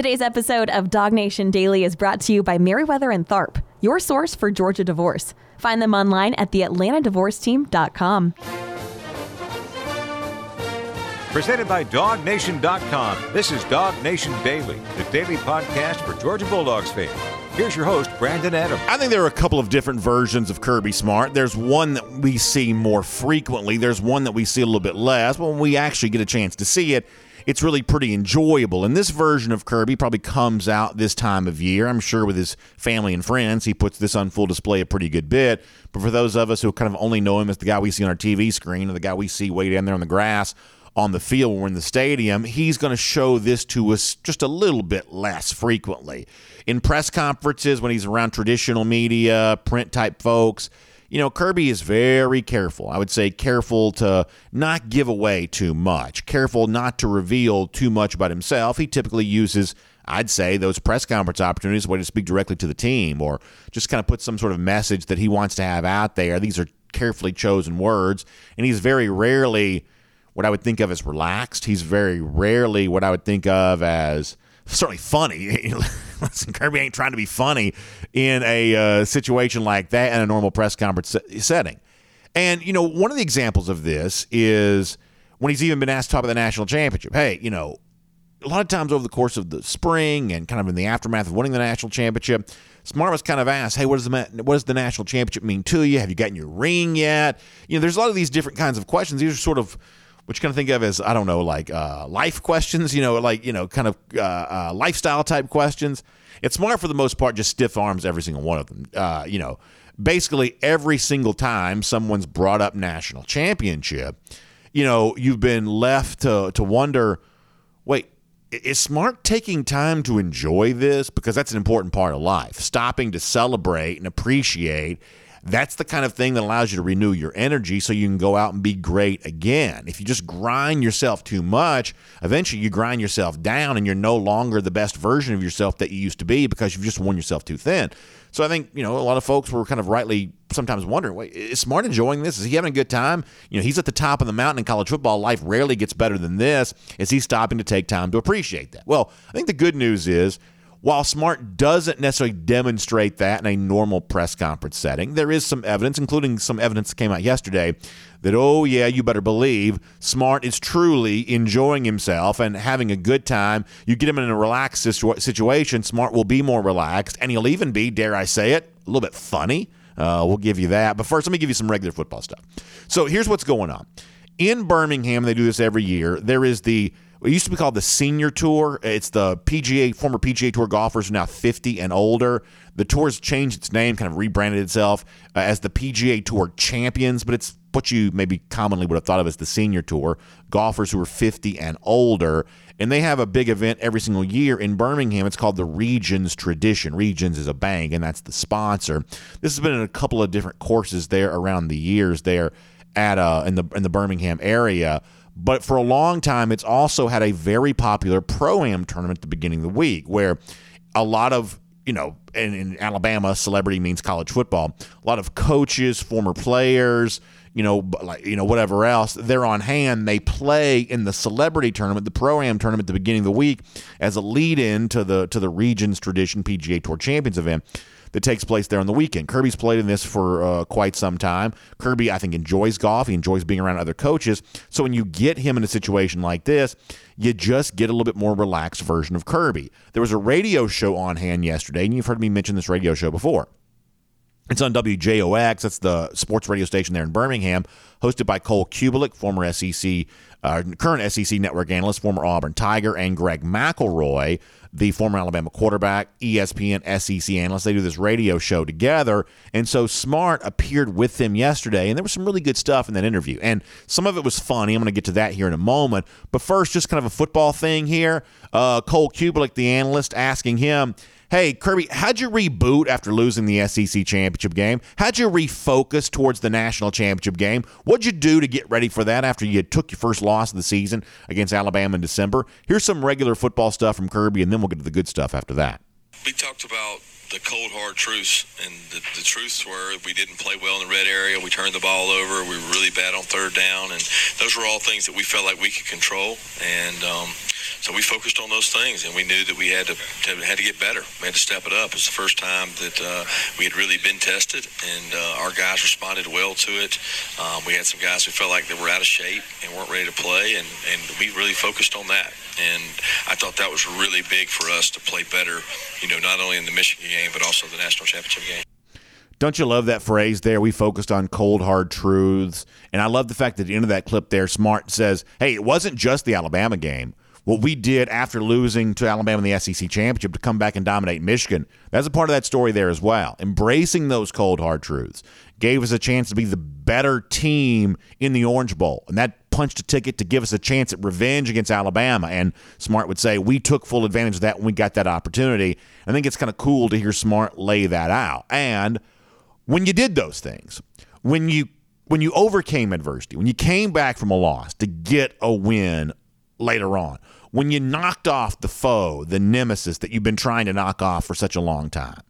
Today's episode of Dog Nation Daily is brought to you by Meriwether and Tharp, your source for Georgia divorce. Find them online at theatlantadivorceteam.com. Presented by DogNation.com. This is Dog Nation Daily, the daily podcast for Georgia Bulldogs fans. Here's your host, Brandon Adams. I think there are a couple of different versions of Kirby Smart. There's one that we see more frequently, there's one that we see a little bit less. But when we actually get a chance to see it, it's really pretty enjoyable. And this version of Kirby probably comes out this time of year. I'm sure with his family and friends, he puts this on full display a pretty good bit. But for those of us who kind of only know him as the guy we see on our TV screen or the guy we see way down there on the grass on the field we're in the stadium, he's going to show this to us just a little bit less frequently. In press conferences, when he's around traditional media, print type folks, you know, Kirby is very careful. I would say careful to not give away too much, careful not to reveal too much about himself. He typically uses, I'd say, those press conference opportunities way to speak directly to the team or just kind of put some sort of message that he wants to have out there. These are carefully chosen words, and he's very rarely what I would think of as relaxed. He's very rarely what I would think of as certainly funny. Listen, Kirby ain't trying to be funny in a uh, situation like that in a normal press conference setting. And, you know, one of the examples of this is when he's even been asked to talk about the national championship. Hey, you know, a lot of times over the course of the spring and kind of in the aftermath of winning the national championship, Smart was kind of asked, "Hey, what does the what does the national championship mean to you? Have you gotten your ring yet?" You know, there's a lot of these different kinds of questions. These are sort of which you kind of think of as I don't know, like uh, life questions, you know, like you know, kind of uh, uh, lifestyle type questions. It's smart for the most part, just stiff arms every single one of them. Uh, you know, basically every single time someone's brought up national championship, you know, you've been left to to wonder, wait, is smart taking time to enjoy this because that's an important part of life stopping to celebrate and appreciate that's the kind of thing that allows you to renew your energy so you can go out and be great again. If you just grind yourself too much, eventually you grind yourself down and you're no longer the best version of yourself that you used to be because you've just worn yourself too thin. So I think, you know, a lot of folks were kind of rightly sometimes wondering, wait, is Smart enjoying this? Is he having a good time? You know, he's at the top of the mountain in college football. Life rarely gets better than this. Is he stopping to take time to appreciate that? Well, I think the good news is while Smart doesn't necessarily demonstrate that in a normal press conference setting, there is some evidence, including some evidence that came out yesterday, that, oh, yeah, you better believe Smart is truly enjoying himself and having a good time. You get him in a relaxed situ- situation, Smart will be more relaxed, and he'll even be, dare I say it, a little bit funny. Uh, we'll give you that. But first, let me give you some regular football stuff. So here's what's going on. In Birmingham, they do this every year. There is the it used to be called the Senior Tour. It's the PGA former PGA Tour golfers now 50 and older. The tour's changed its name, kind of rebranded itself uh, as the PGA Tour Champions, but it's what you maybe commonly would have thought of as the Senior Tour. Golfers who are 50 and older, and they have a big event every single year in Birmingham. It's called the Regions Tradition. Regions is a bank, and that's the sponsor. This has been in a couple of different courses there around the years there at uh, in the in the Birmingham area. But for a long time, it's also had a very popular pro am tournament at the beginning of the week where a lot of you know, in, in, Alabama, celebrity means college football. A lot of coaches, former players, you know, like you know, whatever else, they're on hand. They play in the celebrity tournament, the pro am tournament, at the beginning of the week, as a lead-in to the to the region's tradition PGA Tour Champions event that takes place there on the weekend. Kirby's played in this for uh, quite some time. Kirby, I think, enjoys golf. He enjoys being around other coaches. So when you get him in a situation like this, you just get a little bit more relaxed version of Kirby. There was a radio show on hand yesterday, and you've heard me mention this radio show before. It's on WJOX. That's the sports radio station there in Birmingham, hosted by Cole Cubelic, former SEC, uh, current SEC network analyst, former Auburn Tiger, and Greg McElroy, the former Alabama quarterback, ESPN SEC analyst. They do this radio show together. And so Smart appeared with them yesterday, and there was some really good stuff in that interview. And some of it was funny. I'm going to get to that here in a moment. But first, just kind of a football thing here. Uh, Cole Cubelic, the analyst, asking him, Hey, Kirby, how'd you reboot after losing the SEC championship game? How'd you refocus towards the national championship game? What'd you do to get ready for that after you took your first loss of the season against Alabama in December? Here's some regular football stuff from Kirby, and then we'll get to the good stuff after that. We talked about the cold hard truths, and the, the truths were we didn't play well in the red area. We turned the ball over. We were really bad on third down, and those were all things that we felt like we could control. And um, so we focused on those things, and we knew that we had to, to had to get better. We had to step it up. It's the first time that uh, we had really been tested, and uh, our guys responded well to it. Um, we had some guys who felt like they were out of shape and weren't ready to play, and, and we really focused on that. And I thought that was really big for us to play better, you know, not only in the Michigan game, but also the national championship game. Don't you love that phrase there? We focused on cold, hard truths. And I love the fact that at the end of that clip there, Smart says, hey, it wasn't just the Alabama game. What we did after losing to Alabama in the SEC championship to come back and dominate Michigan, that's a part of that story there as well. Embracing those cold, hard truths gave us a chance to be the better team in the Orange Bowl. And that punched a ticket to give us a chance at revenge against Alabama. And Smart would say, we took full advantage of that when we got that opportunity. I think it's kind of cool to hear Smart lay that out. And when you did those things, when you when you overcame adversity, when you came back from a loss to get a win later on, when you knocked off the foe, the nemesis that you've been trying to knock off for such a long time,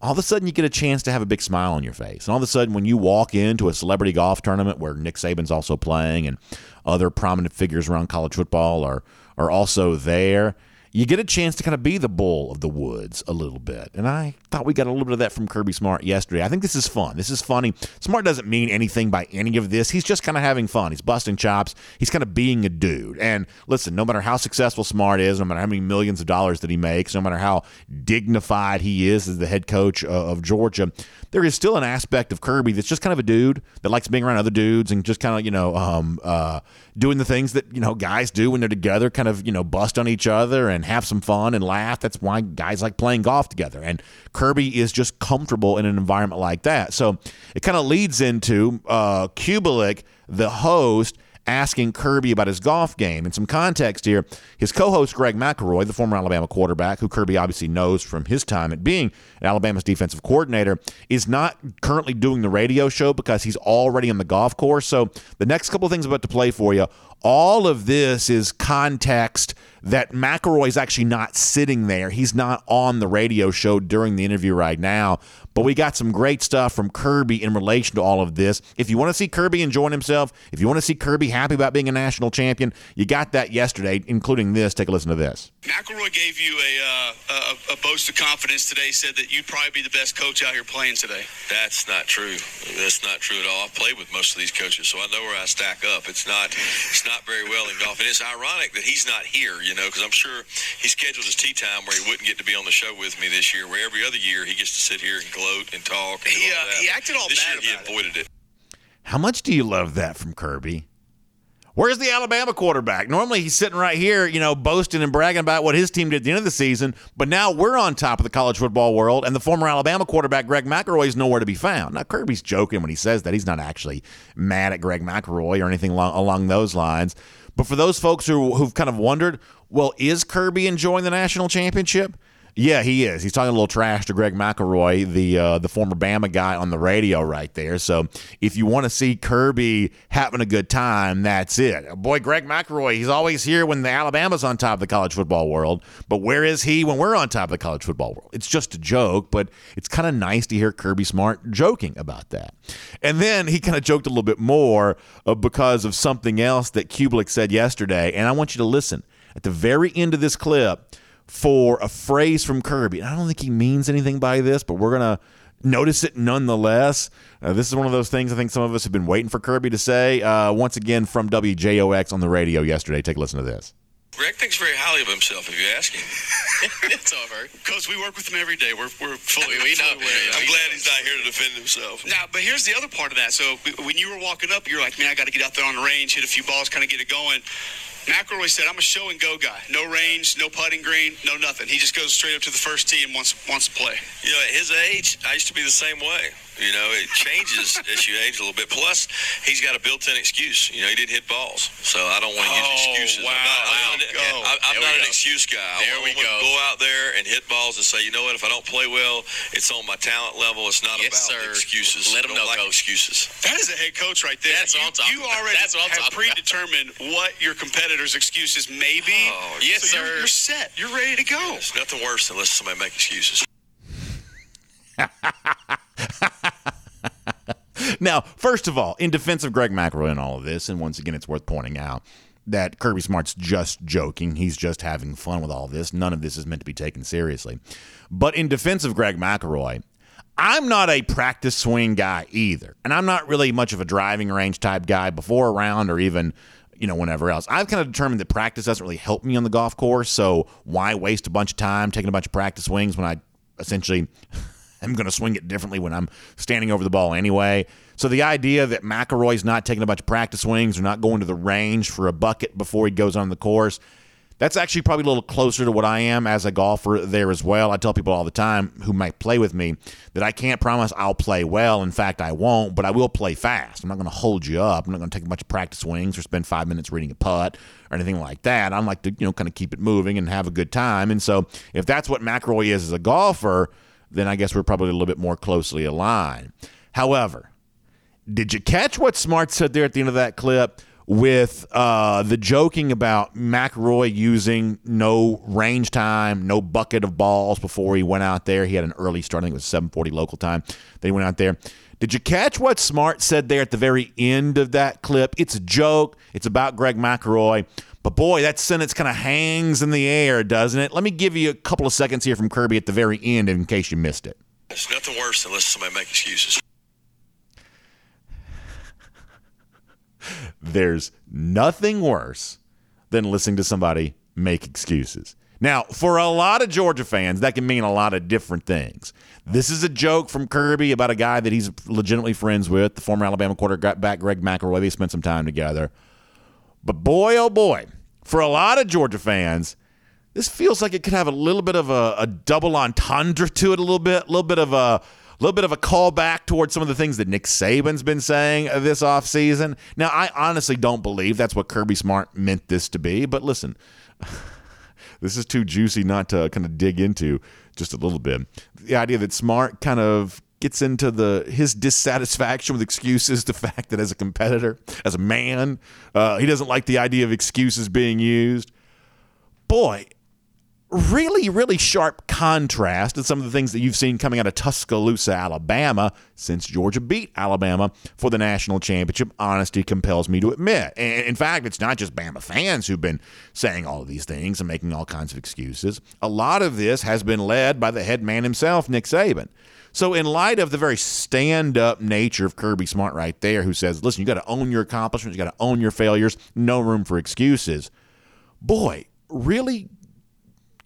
all of a sudden you get a chance to have a big smile on your face. And all of a sudden, when you walk into a celebrity golf tournament where Nick Saban's also playing and other prominent figures around college football are are also there, you get a chance to kind of be the bull of the woods a little bit. And I thought we got a little bit of that from Kirby Smart yesterday. I think this is fun. This is funny. Smart doesn't mean anything by any of this. He's just kind of having fun. He's busting chops. He's kind of being a dude. And listen, no matter how successful Smart is, no matter how many millions of dollars that he makes, no matter how dignified he is as the head coach of Georgia, there is still an aspect of Kirby that's just kind of a dude that likes being around other dudes and just kind of, you know, um, uh, doing the things that, you know, guys do when they're together, kind of, you know, bust on each other and have some fun and laugh. That's why guys like playing golf together. And Kirby is just comfortable in an environment like that. So it kind of leads into uh, Cubelic, the host, asking Kirby about his golf game. And some context here his co host, Greg McElroy, the former Alabama quarterback, who Kirby obviously knows from his time at being Alabama's defensive coordinator, is not currently doing the radio show because he's already on the golf course. So the next couple things I'm about to play for you, all of this is context that McElroy is actually not sitting there. He's not on the radio show during the interview right now. But we got some great stuff from Kirby in relation to all of this. If you want to see Kirby enjoying himself, if you want to see Kirby happy about being a national champion, you got that yesterday, including this. Take a listen to this. McElroy gave you a, uh, a, a boast of confidence today. Said that you'd probably be the best coach out here playing today. That's not true. That's not true at all. I've played with most of these coaches, so I know where I stack up. It's not. It's not very well in golf, and it's ironic that he's not here. You know, because I'm sure he scheduled his tee time where he wouldn't get to be on the show with me this year. Where every other year he gets to sit here and gloat and talk. And He, all uh, he acted all this bad year about he it. avoided it. How much do you love that from Kirby? Where's the Alabama quarterback? Normally he's sitting right here, you know, boasting and bragging about what his team did at the end of the season, but now we're on top of the college football world, and the former Alabama quarterback, Greg McElroy, is nowhere to be found. Now, Kirby's joking when he says that. He's not actually mad at Greg McElroy or anything along, along those lines. But for those folks who, who've kind of wondered, well, is Kirby enjoying the national championship? Yeah, he is. He's talking a little trash to Greg McElroy, the uh, the former Bama guy on the radio right there. So if you want to see Kirby having a good time, that's it. Boy, Greg McElroy, he's always here when the Alabama's on top of the college football world. But where is he when we're on top of the college football world? It's just a joke, but it's kind of nice to hear Kirby Smart joking about that. And then he kind of joked a little bit more uh, because of something else that Cubelic said yesterday. And I want you to listen at the very end of this clip for a phrase from Kirby. And I don't think he means anything by this, but we're going to notice it nonetheless. Uh, this is one of those things I think some of us have been waiting for Kirby to say. Uh, once again, from WJOX on the radio yesterday. Take a listen to this. Greg thinks very highly of himself. If you ask him, it's over. Because we work with him every day. We're, we're fully, we fully aware. I'm glad he's not here to defend himself. Now, but here's the other part of that. So when you were walking up, you're like, man, I got to get out there on the range, hit a few balls, kind of get it going. McElroy said, "I'm a show and go guy. No range, no putting green, no nothing. He just goes straight up to the first tee and wants wants to play." You know, at his age, I used to be the same way. You know, it changes as you age a little bit. Plus, he's got a built-in excuse. You know, he didn't hit balls, so I don't want to Oh, use excuses. wow, I'm not, I'm not, go. I- I'm not an excuse guy. I There want we to go. go out there and hit balls and say, you know what? If I don't play well, it's on my talent level. It's not Yes, about sir. excuses. Let I 'em don't know, like Coach. excuses. That is a head coach right there. That's you, what I'm talking you already That's what I'm have talking about. predetermined what your competitors' excuses maybe. Oh, yes, so You're, sir. you're set. You're ready to go. There's nothing worse than listening to somebody make excuses. Now, first of all, in defense of Greg McElroy and all of this, and once again, it's worth pointing out that Kirby Smart's just joking. He's just having fun with all this. None of this is meant to be taken seriously. But in defense of Greg McElroy, I'm not a practice swing guy either. And I'm not really much of a driving range type guy before a round or even, you know, whenever else. I've kind of determined that practice doesn't really help me on the golf course. So why waste a bunch of time taking a bunch of practice swings when I essentially am going to swing it differently when I'm standing over the ball anyway? So the idea that McElroy's not taking a bunch of practice swings or not going to the range for a bucket before he goes on the course – that's actually probably a little closer to what I am as a golfer there as well. I tell people all the time who might play with me that I can't promise I'll play well. In fact, I won't, but I will play fast. I'm not going to hold you up. I'm not going to take a bunch of practice swings or spend five minutes reading a putt or anything like that. I like to, you know, kind of keep it moving and have a good time. And so if that's what McElroy is as a golfer, then I guess we're probably a little bit more closely aligned. However, did you catch what Smart said there at the end of that clip? With uh, the joking about McElroy using no range time, no bucket of balls before he went out there. He had an early start. I think it was 7:40 local time. Then he went out there. Did you catch what Smart said there at the very end of that clip? It's a joke. It's about Greg McElroy. But boy, that sentence kind of hangs in the air, doesn't it? Let me give you a couple of seconds here from Kirby at the very end in case you missed it. It's nothing worse than to somebody make excuses. There's nothing worse than listening to somebody make excuses. Now, for a lot of Georgia fans, that can mean a lot of different things. This is a joke from Kirby about a guy that he's legitimately friends with, the former Alabama quarterback Greg McElroy. They spent some time together. But boy, oh boy, for a lot of Georgia fans, this feels like it could have a little bit of a, a double entendre to it, a little bit, a little bit of a a little bit of a callback towards some of the things that Nick Saban's been saying this offseason. Now, I honestly don't believe that's what Kirby Smart meant this to be, but listen, this is too juicy not to kind of dig into just a little bit. The idea that Smart kind of gets into the his dissatisfaction with excuses, the fact that as a competitor, as a man, uh, he doesn't like the idea of excuses being used. Boy, really, really sharp contrast to some of the things that you've seen coming out of Tuscaloosa, Alabama, since Georgia beat Alabama for the national championship. Honesty compels me to admit. And in fact, it's not just Bama fans who've been saying all of these things and making all kinds of excuses. A lot of this has been led by the head man himself, Nick Saban. So, in light of the very stand up nature of Kirby Smart right there, who says, listen, you got to own your accomplishments, you got to own your failures, no room for excuses. Boy, really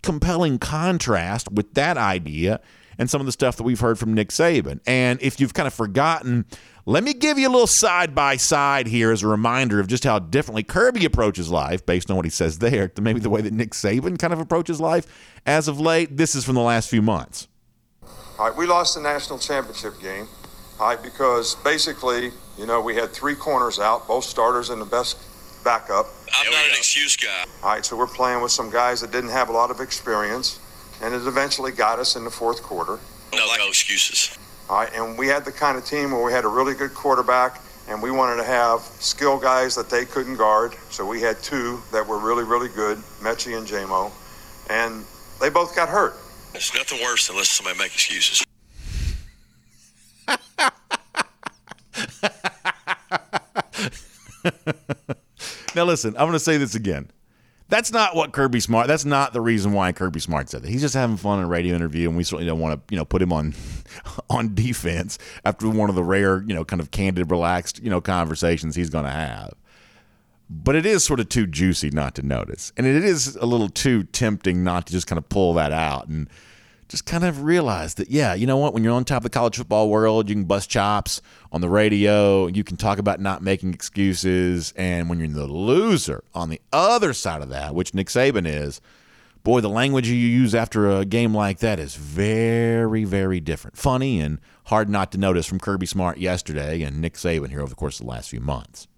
compelling contrast with that idea and some of the stuff that we've heard from Nick Saban. And if you've kind of forgotten, let me give you a little side by side here as a reminder of just how differently Kirby approaches life based on what he says there to maybe the way that Nick Saban kind of approaches life as of late. This is from the last few months. All right, we lost the national championship game, all right, because basically, you know, we had three corners out, both starters and the best backup. I'm not an excuse guy. All right, so we're playing with some guys that didn't have a lot of experience, and it eventually got us in the fourth quarter. No, like no excuses. All right, and we had the kind of team where we had a really good quarterback, and we wanted to have skill guys that they couldn't guard. So we had two that were really, really good, Metchie and Jamo, and they both got hurt. It's nothing worse than listening to somebody make excuses. Now, listen, I'm going to say this again. That's not what Kirby Smart. That's not the reason why Kirby Smart said that. He's just having fun in a radio interview, and we certainly don't want to, you know, put him on on defense after one of the rare, you know, kind of candid, relaxed, you know, conversations he's going to have. But it is sort of too juicy not to notice, and it is a little too tempting not to just kind of pull that out and just kind of realize that, yeah, you know what? When you're on top of the college football world, you can bust chops on the radio. You can talk about not making excuses. And when you're the loser on the other side of that, which Nick Saban is, boy, the language you use after a game like that is very, very different. Funny and hard not to notice from Kirby Smart yesterday and Nick Saban here over the course of the last few months.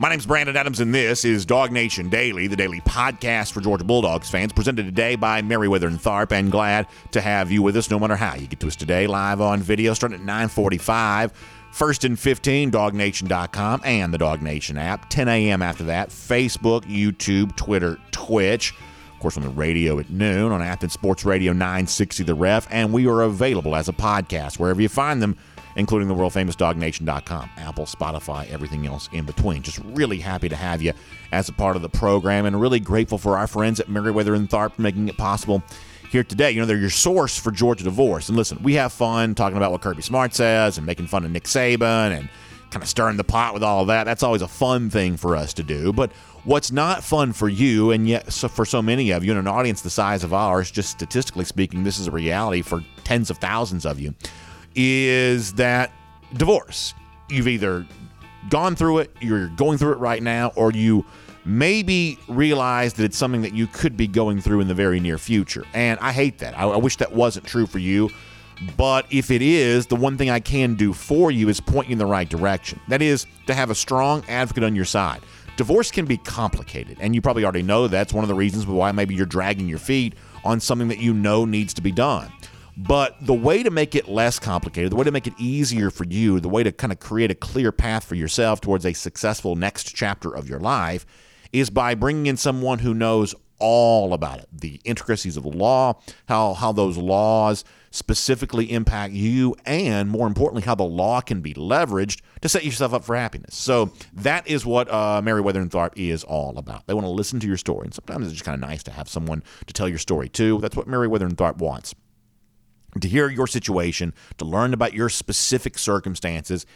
My name's Brandon Adams, and this is Dog Nation Daily, the daily podcast for Georgia Bulldogs fans, presented today by Meriwether and Tharp. And glad to have you with us, no matter how you get to us today, live on video, starting at 9:45. First and 15, dognation.com and the Dog Nation app. 10 a.m. after that, Facebook, YouTube, Twitter, Twitch. Of course, on the radio at noon on Athens Sports Radio 960 The Ref. And we are available as a podcast wherever you find them including the world famous dognation.com, Apple, Spotify, everything else in between. Just really happy to have you as a part of the program and really grateful for our friends at Meriwether and Tharp for making it possible here today. You know, they're your source for Georgia divorce. And listen, we have fun talking about what Kirby Smart says and making fun of Nick Saban and kind of stirring the pot with all of that. That's always a fun thing for us to do. But what's not fun for you, and yet so for so many of you in an audience the size of ours, just statistically speaking, this is a reality for tens of thousands of you, is that divorce. You've either gone through it, you're going through it right now, or you maybe realize that it's something that you could be going through in the very near future. And I hate that. I, I wish that wasn't true for you. But if it is, the one thing I can do for you is point you in the right direction. That is to have a strong advocate on your side. Divorce can be complicated, and you probably already know that's one of the reasons why maybe you're dragging your feet on something that you know needs to be done. But the way to make it less complicated, the way to make it easier for you, the way to kind of create a clear path for yourself towards a successful next chapter of your life is by bringing in someone who knows all about it the intricacies of the law, how, how those laws specifically impact you, and more importantly, how the law can be leveraged to set yourself up for happiness. So that is what uh, Meriwether and Tharp is all about. They want to listen to your story, and sometimes it's just kind of nice to have someone to tell your story too. That's what Meriwether and Tharp wants to hear your situation, to learn about your specific circumstances,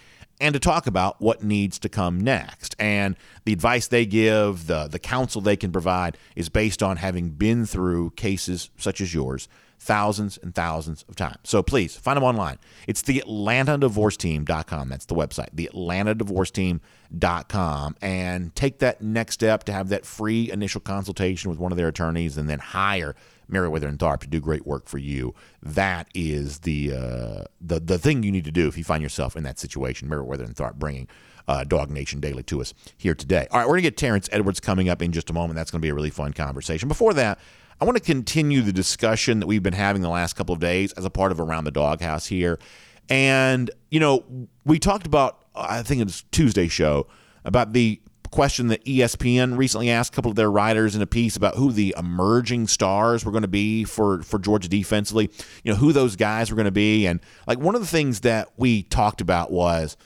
and to talk about what needs to come next. And the advice they give, the, the counsel they can provide, is based on having been through cases such as yours thousands and thousands of times. So please find them online. It's the Atlanta Divorce AtlantaDivorceTeam.com. That's the website, the Atlanta Divorce AtlantaDivorceTeam.com. And take that next step to have that free initial consultation with one of their attorneys and then hire Meriwether and Tharp to do great work for you. That is the uh, the the thing you need to do if you find yourself in that situation. Meriwether and Tharp bringing uh, Dog Nation Daily to us here today. All right, we're gonna get Terrence Edwards coming up in just a moment. That's gonna be a really fun conversation. Before that. I want to continue the discussion that we've been having the last couple of days as a part of Around the Doghouse here. And, you know, we talked about, I think it was Tuesday show, about the question that ESPN recently asked a couple of their writers in a piece about who the emerging stars were going to be for for Georgia defensively. You know, who those guys were going to be, and like one of the things that we talked about was.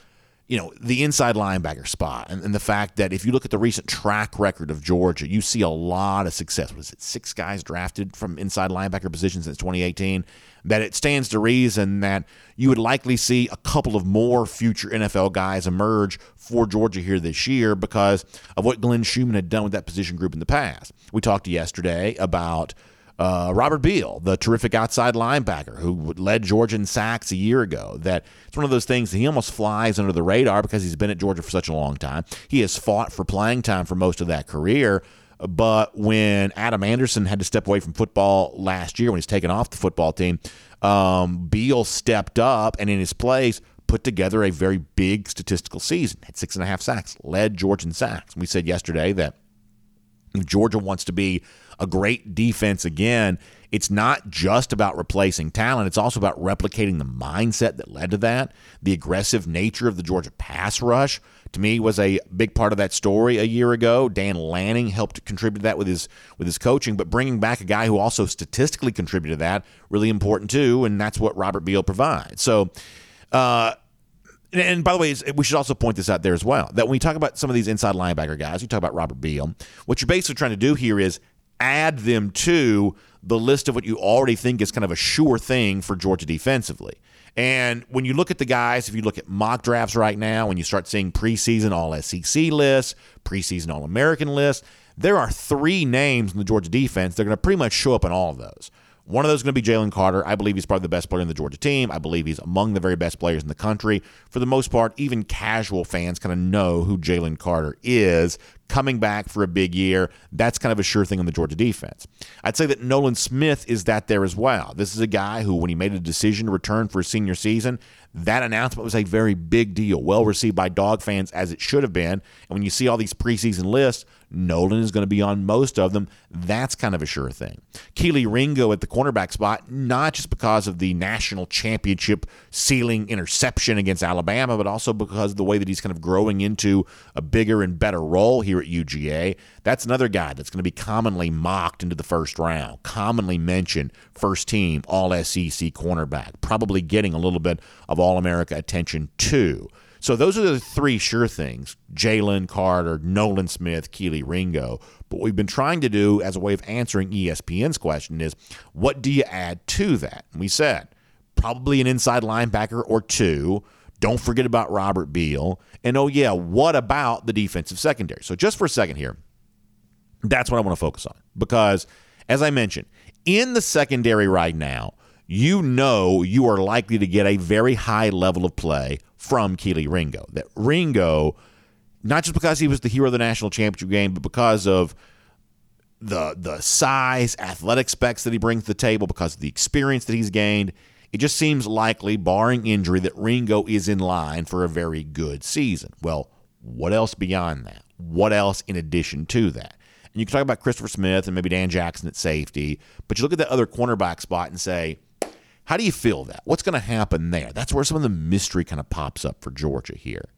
You know, the inside linebacker spot, and, and the fact that if you look at the recent track record of Georgia, you see a lot of success. What is it, six guys drafted from inside linebacker positions since 2018? that it stands to reason that you would likely see a couple of more future NFL guys emerge for Georgia here this year because of what Glenn Schumann had done with that position group in the past. We talked yesterday about uh, Robert Beal, the terrific outside linebacker who led Georgia in sacks a year ago. That it's one of those things that he almost flies under the radar because he's been at Georgia for such a long time. He has fought for playing time for most of that career. But when Adam Anderson had to step away from football last year, when he's taken off the football team, um, Beal stepped up and in his place put together a very big statistical season. Had six and a half sacks, led Georgia in sacks. We said yesterday that Georgia wants to be a great defense again, it's not just about replacing talent, it's also about replicating the mindset that led to that. The aggressive nature of the Georgia pass rush, to me, was a big part of that story a year ago. Dan Lanning helped contribute to that with his with his coaching, but bringing back a guy who also statistically contributed to that, really important too, and that's what Robert Beal provides. So, uh, and by the way, we should also point this out there as well that when we talk about some of these inside linebacker guys, we talk about Robert Beal. What you're basically trying to do here is add them to the list of what you already think is kind of a sure thing for Georgia defensively. And when you look at the guys, if you look at mock drafts right now, when you start seeing preseason All SEC lists, preseason All American lists, there are three names in the Georgia defense. They're going to pretty much show up in all of those. One of those is going to be Jalen Carter. I believe he's probably the best player in the Georgia team. I believe he's among the very best players in the country. For the most part, even casual fans kind of know who Jalen Carter is coming back for a big year. That's kind of a sure thing on the Georgia defense. I'd say that Nolan Smith is that there as well. This is a guy who, when he made a decision to return for his senior season, that announcement was a very big deal, well received by dog fans as it should have been. And when you see all these preseason lists, Nolan is going to be on most of them. That's kind of a sure thing. Kelee Ringo at the cornerback spot, not just because of the national championship sealing interception against Alabama, but also because of the way that he's kind of growing into a bigger and better role here at UGA. That's another guy that's going to be commonly mocked into the first round, commonly mentioned first team All SEC cornerback, probably getting a little bit of All America attention too. So those are the three sure things Jalen Carter, Nolan Smith, Kelee Ringo. But what we've been trying to do as a way of answering ESPN's question is what do you add to that? And we said probably an inside linebacker or two. Don't forget about Robert Beal. And oh, yeah, what about the defensive secondary? So, just for a second here, that's what I want to focus on. Because, as I mentioned, in the secondary right now, you know you are likely to get a very high level of play from Kelee Ringo. That Ringo, not just because he was the hero of the national championship game, but because of the the size, athletic specs that he brings to the table, because of the experience that he's gained, it just seems likely, barring injury, that Ringo is in line for a very good season. Well, what else beyond that? What else in addition to that? And you can talk about Christopher Smith and maybe Dan Jackson at safety, but you look at that other cornerback spot and say, how do you feel that? What's going to happen there? That's where some of the mystery kind of pops up for Georgia here.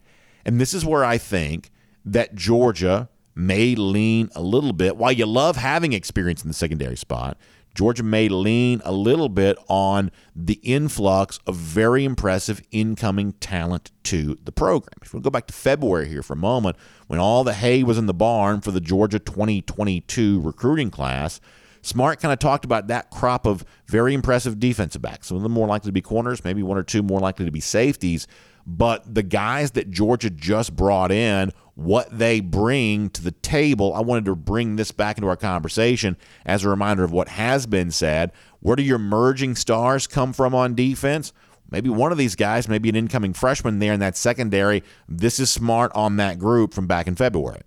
And this is where I think that Georgia may lean a little bit. While you love having experience in the secondary spot, Georgia may lean a little bit on the influx of very impressive incoming talent to the program. If we go back to February here for a moment, when all the hay was in the barn for the Georgia 2022 recruiting class, Smart kind of talked about that crop of very impressive defensive backs. Some of them more likely to be corners, maybe one or two more likely to be safeties. But the guys that Georgia just brought in, what they bring to the table, I wanted to bring this back into our conversation as a reminder of what has been said. Where do your emerging stars come from on defense? Maybe one of these guys, maybe an incoming freshman there in that secondary. This is smart on that group from back in February.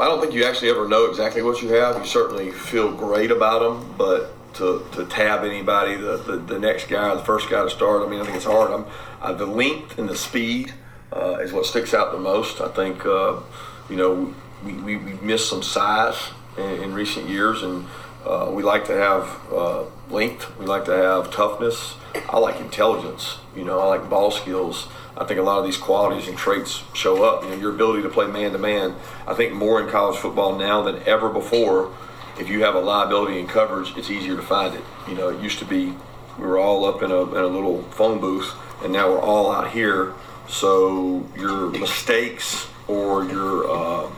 I don't think you actually ever know exactly what you have. You certainly feel great about them, but to, to tab anybody, the, the, the next guy, the first guy to start, I mean, I think it's hard. I'm, uh, the length and the speed uh, is what sticks out the most. I think, uh, you know, we, we, we missed some size in, in recent years, and uh, we like to have uh, length. We like to have toughness. I like intelligence. You know, I like ball skills. I think a lot of these qualities and traits show up. You know, your ability to play man to man. I think more in college football now than ever before. If you have a liability in coverage, it's easier to find it. You know, it used to be we were all up in a, in a little phone booth, and now we're all out here. So your mistakes or your uh,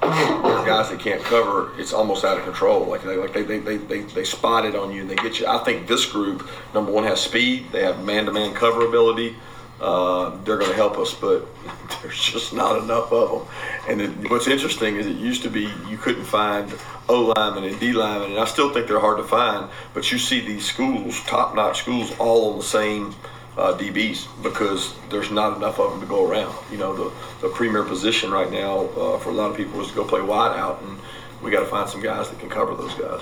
guys that can't cover, it's almost out of control. Like they, like they, they, they, they, they spot it on you and they get you. I think this group, number one, has speed. They have man-to-man cover ability. Uh, they're going to help us, but there's just not enough of them. And it, what's interesting is it used to be you couldn't find O linemen and D linemen, and I still think they're hard to find. But you see these schools, top-notch schools, all on the same uh, DBs because there's not enough of them to go around. You know, the, the premier position right now uh, for a lot of people is to go play wide out, and we got to find some guys that can cover those guys.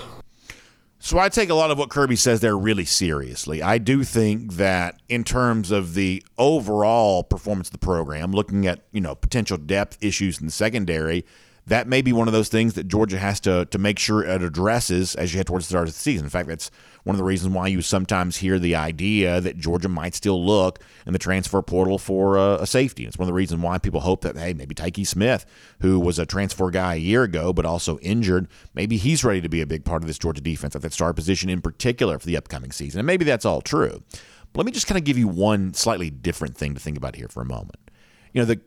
So I take a lot of what Kirby says there really seriously. I do think that in terms of the overall performance of the program, looking at you know potential depth issues in the secondary, that may be one of those things that Georgia has to to make sure it addresses as you head towards the start of the season. In fact, that's one of the reasons why you sometimes hear the idea that Georgia might still look in the transfer portal for a, a safety. It's one of the reasons why people hope that hey, maybe Tykee Smith, who was a transfer guy a year ago but also injured, maybe he's ready to be a big part of this Georgia defense at that star position in particular for the upcoming season. And maybe that's all true. But let me just kind of give you one slightly different thing to think about here for a moment. You know, the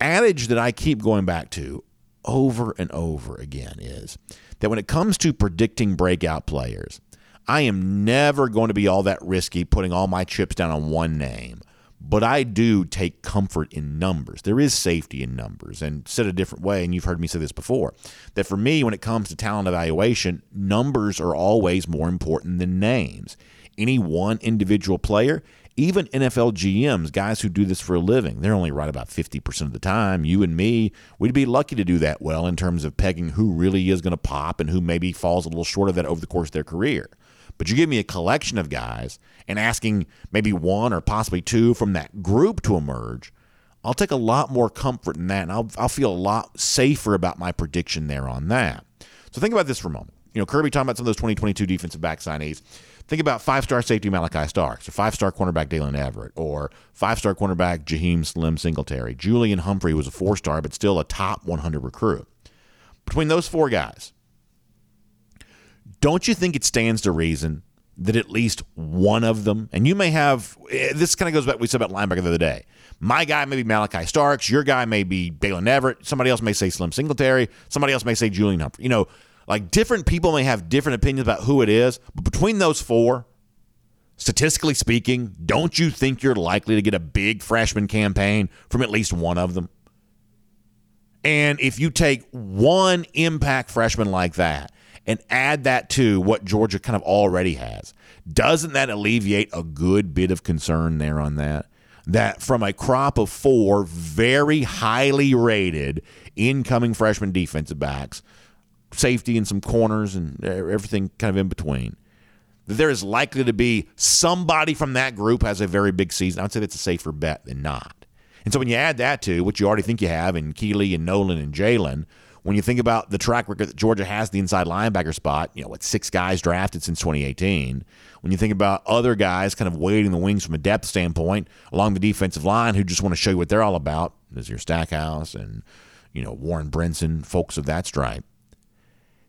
adage that I keep going back to over and over again is that when it comes to predicting breakout players, I am never going to be all that risky putting all my chips down on one name. But I do take comfort in numbers. There is safety in numbers. And said a different way, and you've heard me say this before, that for me, when it comes to talent evaluation, numbers are always more important than names. Any one individual player even NFL GMs, guys who do this for a living, they're only right about 50% of the time. You and me, we'd be lucky to do that well in terms of pegging who really is going to pop and who maybe falls a little short of that over the course of their career. But you give me a collection of guys and asking maybe one or possibly two from that group to emerge, I'll take a lot more comfort in that and I'll, I'll feel a lot safer about my prediction there on that. So think about this for a moment. you know, Kirby talking about some of those 2022 defensive back signees. Think about five star safety Malachi Starks, or five star cornerback Daylen Everett or five star cornerback Jaheim Slim Singletary. Julian Humphrey was a four star, but still a top 100 recruit. Between those four guys, don't you think it stands to reason that at least one of them, and you may have eh, this kind of goes back we said about linebacker the other day. My guy may be Malachi Starks, your guy may be Daylen Everett, somebody else may say Slim Singletary, somebody else may say Julian Humphrey. You know, like different people may have different opinions about who it is, but between those four, statistically speaking, don't you think you're likely to get a big freshman campaign from at least one of them? And if you take one impact freshman like that and add that to what Georgia kind of already has, doesn't that alleviate a good bit of concern there on that? That from a crop of four very highly rated incoming freshman defensive backs, safety and some corners and everything kind of in between. There is likely to be somebody from that group has a very big season. I would say that's a safer bet than not. And so when you add that to what you already think you have in Kelee and Nolan and Jalen, when you think about the track record that Georgia has the inside linebacker spot, you know, what six guys drafted since 2018. When you think about other guys kind of waiting the wings from a depth standpoint along the defensive line who just want to show you what they're all about, there's your Stackhouse and, you know, Warren Brinson, folks of that stripe.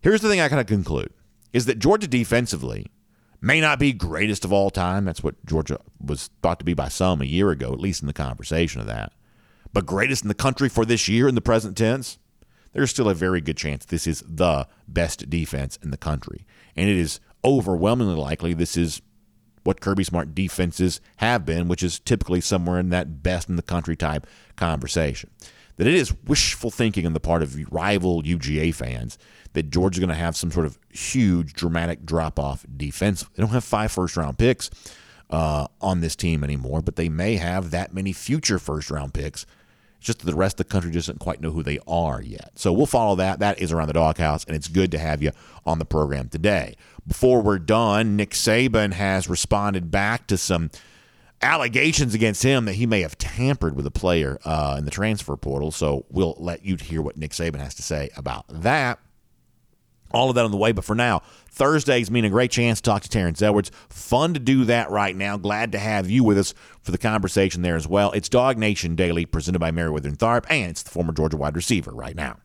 Here's the thing I kind of conclude is that Georgia defensively may not be greatest of all time. That's what Georgia was thought to be by some a year ago, at least in the conversation of that. But greatest in the country for this year in the present tense, there's still a very good chance this is the best defense in the country. And it is overwhelmingly likely this is what Kirby Smart defenses have been, which is typically somewhere in that best in the country type conversation. That it is wishful thinking on the part of rival UGA fans that Georgia's going to have some sort of huge, dramatic drop off defense. They don't have five first round picks uh, on this team anymore, but they may have that many future first round picks. It's just that the rest of the country doesn't quite know who they are yet. So we'll follow that. That is around the doghouse, and it's good to have you on the program today. Before we're done, Nick Saban has responded back to some allegations against him that he may have tampered with a player uh, in the transfer portal. So we'll let you hear what Nick Saban has to say about that all of that on the way. But for now, Thursdays mean a great chance to talk to Terrence Edwards. Fun to do that right now. Glad to have you with us for the conversation there as well. It's Dog Nation Daily, presented by Meriwether and Tharp, and it's the former Georgia wide receiver right now.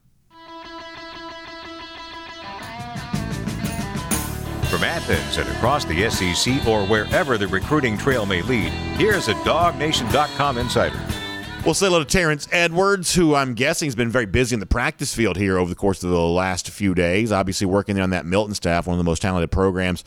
From Athens and across the SEC or wherever the recruiting trail may lead, here's a DogNation.com insider. We'll say hello to Terrence Edwards, who I'm guessing has been very busy in the practice field here over the course of the last few days. Obviously, working on that Milton staff, one of the most talented programs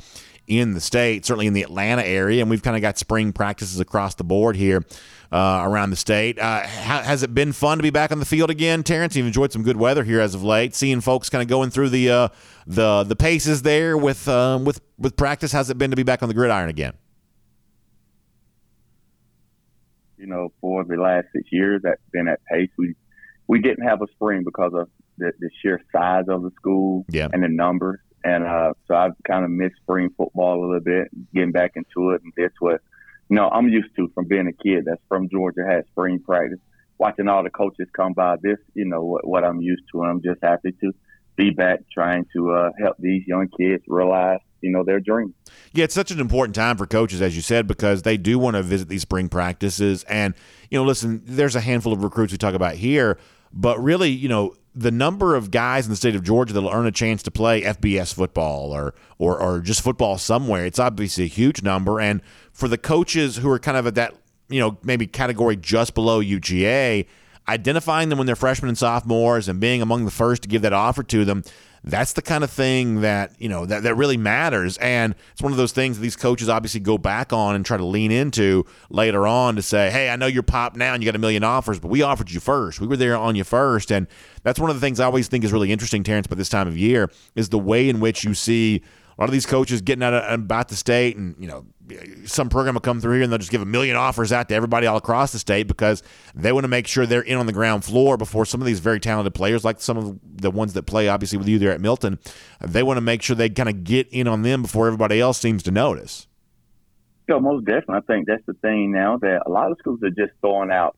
in the state, certainly in the Atlanta area. And we've kind of got spring practices across the board here uh, around the state. Uh, has it been fun to be back on the field again, Terrence? You've enjoyed some good weather here as of late. Seeing folks kind of going through the uh, the the paces there with um, with with practice. How's it been to be back on the gridiron again? You know, for the last six years that's been at pace. We we didn't have a spring because of the, the sheer size of the school yeah. and the numbers. And uh, so I've kind of missed spring football a little bit, getting back into it. And that's what, you know, I'm used to from being a kid that's from Georgia, had spring practice. Watching all the coaches come by, this, you know, what, what I'm used to. And I'm just happy to be back trying to uh, help these young kids realize you know their dream. Yeah, it's such an important time for coaches, as you said, because they do want to visit these spring practices. And you know, listen, there's a handful of recruits we talk about here, but really, you know, the number of guys in the state of Georgia that'll earn a chance to play FBS football or or or just football somewhere, it's obviously a huge number. And for the coaches who are kind of at that, you know, maybe category just below UGA, identifying them when they're freshmen and sophomores and being among the first to give that offer to them that's the kind of thing that you know that, that really matters. And it's one of those things that these coaches obviously go back on and try to lean into later on to say hey i know you're pop now and you got a million offers but we offered you first. We were there on you first. And that's one of the things i always think is really interesting terrence by this time of year is the way in which you see a lot of these coaches getting out of, about the state, and you know, some program will come through here and they'll just give a million offers out to everybody all across the state because they want to make sure they're in on the ground floor before some of these very talented players, like some of the ones that play obviously with you there at Milton, they want to make sure they kind of get in on them before everybody else seems to notice. Yeah, most definitely. I think that's the thing now that a lot of schools are just throwing out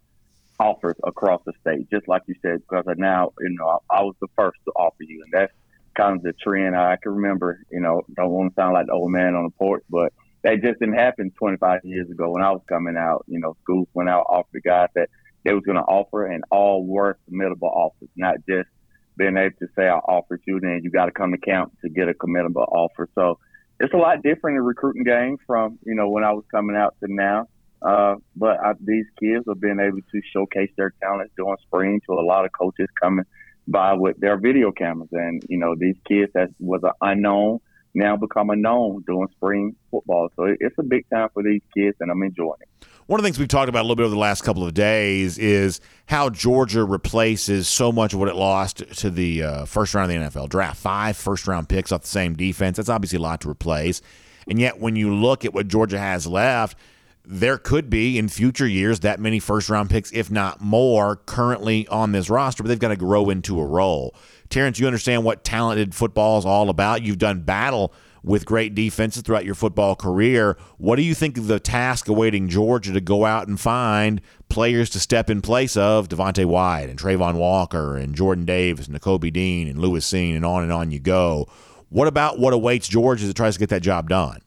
offers across the state, just like you said, because now, you know, I, I was the first to offer you, and that's kind of the trend. I can remember, you know, don't want to sound like the old man on the porch, but that just didn't happen 25 years ago when I was coming out. You know, schools went out offered guys that they was going to offer, and all were committable offers, not just being able to say I offered you, then you got to come to camp to get a committable offer. So it's a lot different in recruiting game from you know when I was coming out to now. Uh, but I, these kids have been able to showcase their talents during spring to a lot of coaches coming by with their video cameras, and you know these kids that was an unknown now become a known during spring football. So it's a big time for these kids, and I'm enjoying it. One of the things we've talked about a little bit over the last couple of days is how Georgia replaces so much of what it lost to the uh, first round of the NFL draft. Five first round picks off the same defense. That's obviously a lot to replace. And yet, when you look at what Georgia has left, there could be in future years that many first round picks, if not more, currently on this roster, but they've got to grow into a role. Terrence, you understand what talented football is all about. You've done battle with great defenses throughout your football career. What do you think of the task awaiting Georgia to go out and find players to step in place of Devonte Wyatt and Travon Walker and Jordan Davis and Nakobe Dean and Lewis Cine and on and on you go? What about what awaits Georgia that tries to get that job done?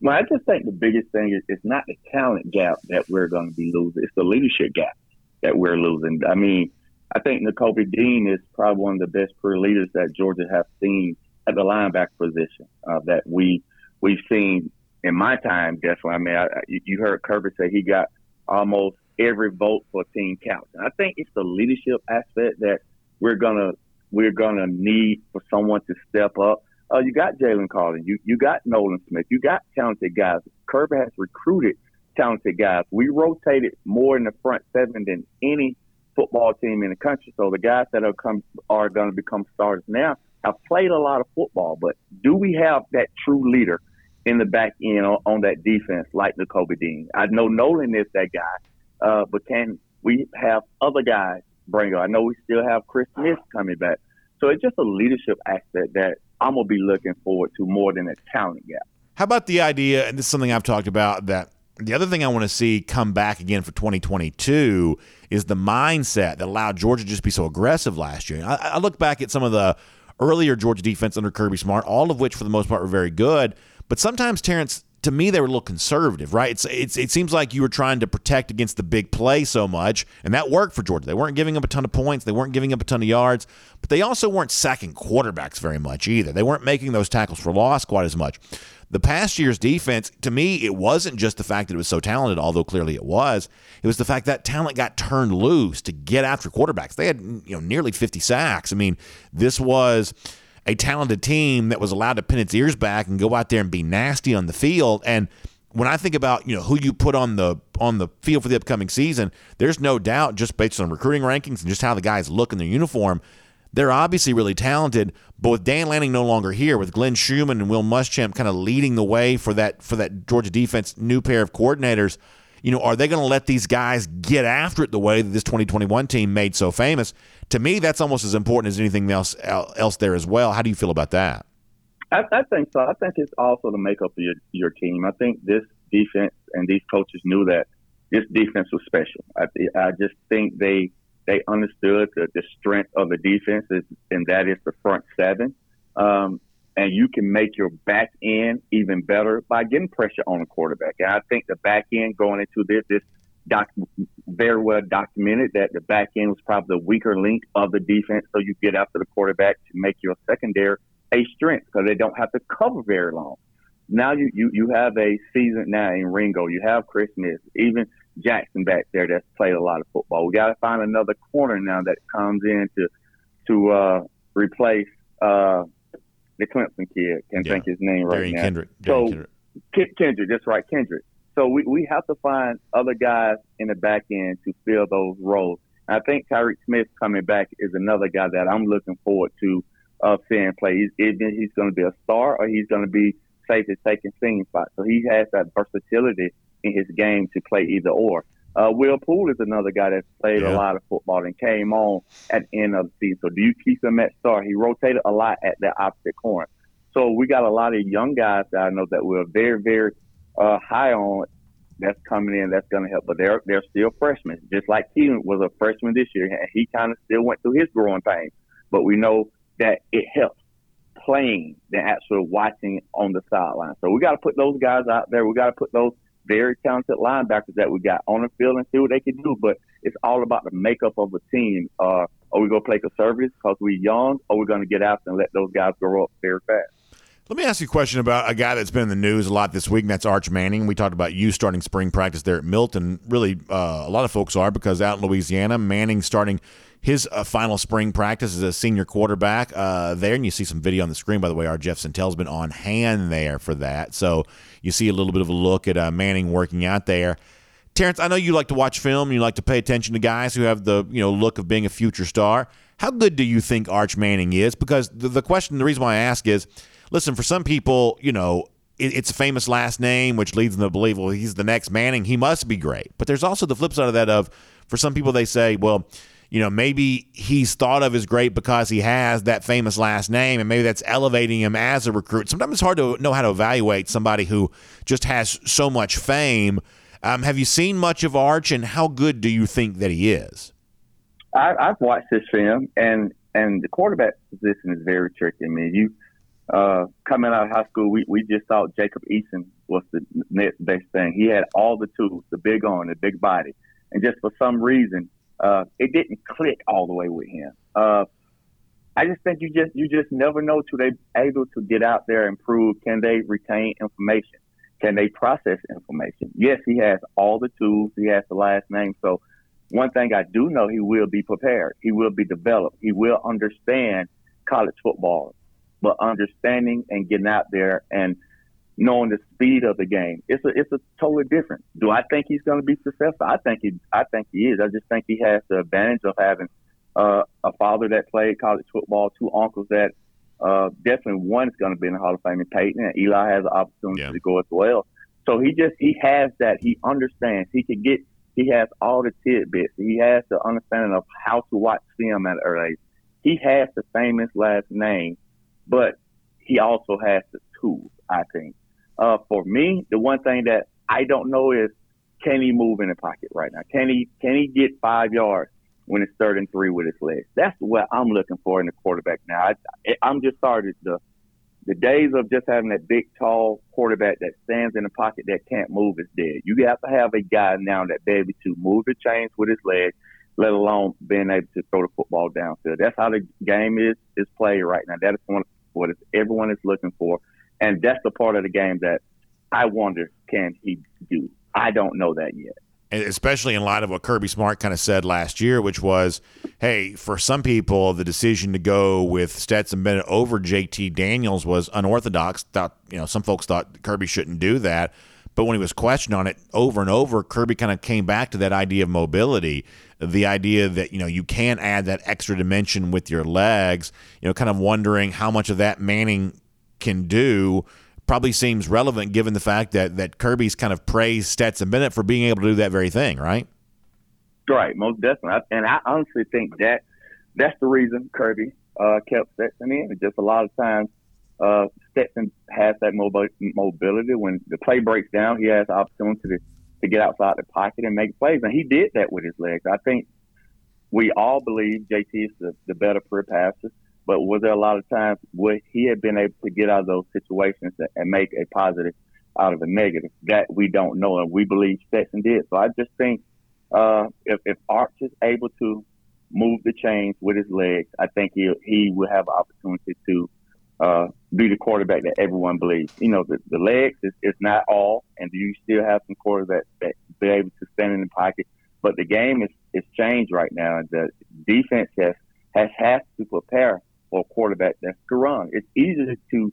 Well, I just think the biggest thing is it's not the talent gap that we're going to be losing; it's the leadership gap that we're losing. I mean, I think Nakobe Dean is probably one of the best career leaders that Georgia has seen at the linebacker position uh, that we we've seen in my time. Definitely, I mean, I, you heard Kirby say he got almost every vote for team Captain. I think it's the leadership aspect that we're gonna we're gonna need for someone to step up. Uh, you got Jalen Carter, you you got Nolan Smith, you got talented guys. Kirby has recruited talented guys. We rotated more in the front seven than any football team in the country. So the guys that are come are going to become starters now have played a lot of football, but do we have that true leader in the back end on, on that defense like Nakobe Dean? I know Nolan is that guy, uh, but can we have other guys bring up? I know we still have Chris Smith coming back. So it's just a leadership aspect that I'm to be looking forward to more than a talent gap. How about the idea, and this is something I've talked about, that the other thing I want to see come back again for 2022 is the mindset that allowed Georgia to just be so aggressive last year. I, I look back at some of the earlier Georgia defense under Kirby Smart, all of which for the most part were very good. But sometimes Terrence, to me, they were a little conservative, right? It's, it's it seems like you were trying to protect against the big play so much, and that worked for Georgia. They weren't giving up a ton of points, they weren't giving up a ton of yards, but they also weren't sacking quarterbacks very much either. They weren't making those tackles for loss quite as much. The past year's defense, to me, it wasn't just the fact that it was so talented, although clearly it was. It was the fact that talent got turned loose to get after quarterbacks. They had you know nearly 50 sacks. I mean, this was a talented team that was allowed to pin its ears back and go out there and be nasty on the field. And when I think about you know who you put on the on the field for the upcoming season, there's no doubt just based on recruiting rankings and just how the guys look in their uniform they're obviously really talented, but with Dan Lanning no longer here, with Glenn Schumann and Will Muschamp kind of leading the way for that for that Georgia defense new pair of coordinators, you know, are they going to let these guys get after it the way that this 2021 team made so famous? To me, that's almost as important as anything else else there as well. How do you feel about that? I, I think so. I think it's also the makeup of your your team. I think this defense and these coaches knew that this defense was special. I, I just think they they understood the, the strength of the defense, is, and that is the front seven. Um, and you can make your back end even better by getting pressure on the quarterback. And I think the back end going into this, this doc, very well documented that the back end was probably the weaker link of the defense. So you get after the quarterback to make your secondary a strength because they don't have to cover very long. Now you, you, you have a season now in Ringo. You have Chris Smith. Even Jackson back there that's played a lot of football. We got to find another corner now that comes in to to uh, replace uh, the Clemson kid. Can't yeah. think his name right Derion now. Kendrick. Derion so Kendrick. Kendrick, that's right, Kendrick. So we, we have to find other guys in the back end to fill those roles. And I think Tykee Smith coming back is another guy that I'm looking forward to uh, seeing play. He's, either he's going to be a star or he's going to be safe safety taking singing spots. So he has that versatility in his game to play either or. Uh, Will Poole is another guy that's played yeah. a lot of football and came on at the end of the season. So do you keep him at star? He rotated a lot at the opposite corner. So we got a lot of young guys that I know that we're very, very uh, high on that's coming in that's going to help. But they're they're still freshmen, just like Keelan was a freshman this year, and he kind of still went through his growing pains. But we know that it helps playing than actually watching on the sideline. So we got to put those guys out there. We got to put those very talented linebackers that we got on the field and see what they can do. But it's all about the makeup of a team. Uh, are we going to play conservative because we're young, or we're going to get out and let those guys grow up very fast? Let me ask you a question about a guy that's been in the news a lot this week, and that's Arch Manning. We talked about you starting spring practice there at Milton. Really, uh, a lot of folks are because out in Louisiana, Manning starting his uh, final spring practice as a senior quarterback uh, there, and you see some video on the screen. By the way, our Jeff Sentell's been on hand there for that, so you see a little bit of a look at uh, Manning working out there. Terrence, I know you like to watch film. You like to pay attention to guys who have the you know look of being a future star. How good do you think Arch Manning is? Because the, the question, the reason why I ask is, listen, for some people, you know, it, it's a famous last name, which leads them to believe, well, he's the next Manning. He must be great. But there's also the flip side of that. Of for some people, they say, well, you know, maybe he's thought of as great because he has that famous last name, and maybe that's elevating him as a recruit. Sometimes it's hard to know how to evaluate somebody who just has so much fame. Um, have you seen much of Arch, and how good do you think that he is? I, I've watched this film, and and the quarterback position is very tricky. I mean, you uh, coming out of high school, we, we just thought Jacob Eason was the next best thing. He had all the tools, the big arm, the big body, and just for some reason, uh, it didn't click all the way with him. Uh, I just think you just you just never know till they able to get out there and prove can they retain information, can they process information. Yes, he has all the tools, he has the last name. So one thing I do know, he will be prepared, he will be developed, he will understand college football, but understanding and getting out there and knowing the speed of the game. It's a it's a totally different. Do I think he's going to be successful? I think he I think he is. I just think he has the advantage of having uh, a father that played college football, two uncles that uh, definitely one is going to be in the Hall of Fame in Peyton, and Eli has an opportunity yeah. to go as well. So he just he has that. He understands. He can get. He has all the tidbits. He has the understanding of how to watch film at an early age. He has the famous last name, but he also has the tools. I think. Uh, for me, the one thing that I don't know is can he move in the pocket right now? Can he can he get five yards when it's third and three with his legs? That's what I'm looking for in the quarterback now. I, I'm just started the the days of just having that big, tall quarterback that stands in the pocket that can't move is dead. You have to have a guy now that be able to move the chains with his legs, let alone being able to throw the football downfield. That's how the game is is played right now. That is one what everyone is looking for. And that's the part of the game that I wonder can he do. I don't know that yet. Especially in light of what Kirby Smart kind of said last year, which was, hey, for some people, the decision to go with Stetson Bennett over JT Daniels was unorthodox. Thought, you know, some folks thought Kirby shouldn't do that. But when he was questioned on it over and over, Kirby kind of came back to that idea of mobility, the idea that, you know, you can add that extra dimension with your legs, you know, kind of wondering how much of that Manning can do probably seems relevant given the fact that that Kirby's kind of praised Stetson Bennett for being able to do that very thing, right? Right, most definitely. And I honestly think that that's the reason Kirby uh, kept Stetson in. Just a lot of times, uh, Stetson has that mobility. When the play breaks down, he has the opportunity to, to get outside the pocket and make plays. And he did that with his legs. I think we all believe JT is the, the better pure passer. But was there a lot of times where he had been able to get out of those situations and make a positive out of a negative? That we don't know, and we believe Stetson did. So I just think uh, if, if Arch is able to move the chains with his legs, I think he he will have an opportunity to uh, be the quarterback that everyone believes. You know, the, the legs is, is not all, and you still have some quarterbacks that be able to stand in the pocket. But the game is, is changed right now, and the defense has has has to prepare or quarterback that's to run. It's easier to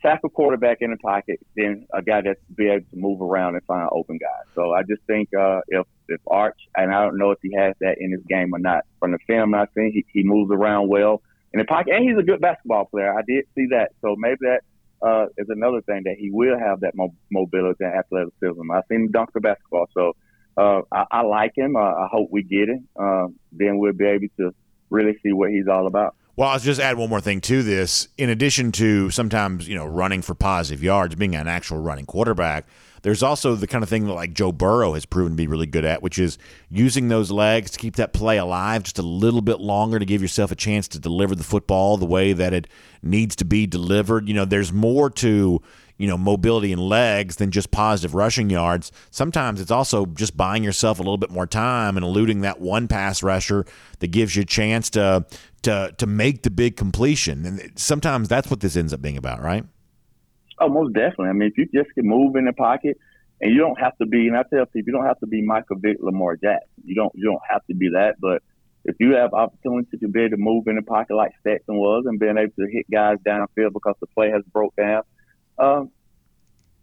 sack a quarterback in the pocket than a guy that's be able to move around and find open guys. So I just think uh, if if Arch, and I don't know if he has that in his game or not. From the film I've seen, he, he moves around well in the pocket, and he's a good basketball player. I did see that. So maybe that uh, is another thing that he will have that mo- mobility and athleticism. I've seen him dunk the basketball, so uh, I, I like him. Uh, I hope we get him. Uh, then we'll be able to really see what he's all about. Well, I'll just add one more thing to this. In addition to sometimes, you know, running for positive yards, being an actual running quarterback, there's also the kind of thing that like Joe Burrow has proven to be really good at, which is using those legs to keep that play alive just a little bit longer to give yourself a chance to deliver the football the way that it needs to be delivered. You know, there's more to you know mobility and legs than just positive rushing yards. Sometimes it's also just buying yourself a little bit more time and eluding that one pass rusher that gives you a chance to to to make the big completion. And sometimes that's what this ends up being about, right? Oh, most definitely. I mean, if you just can move in the pocket, and you don't have to be, and I tell people, you don't have to be Michael Vick, Lamar Jackson. You don't you don't have to be that, but if you have opportunity to be able to move in the pocket like Stetson was, and being able to hit guys downfield because the play has broke down, um,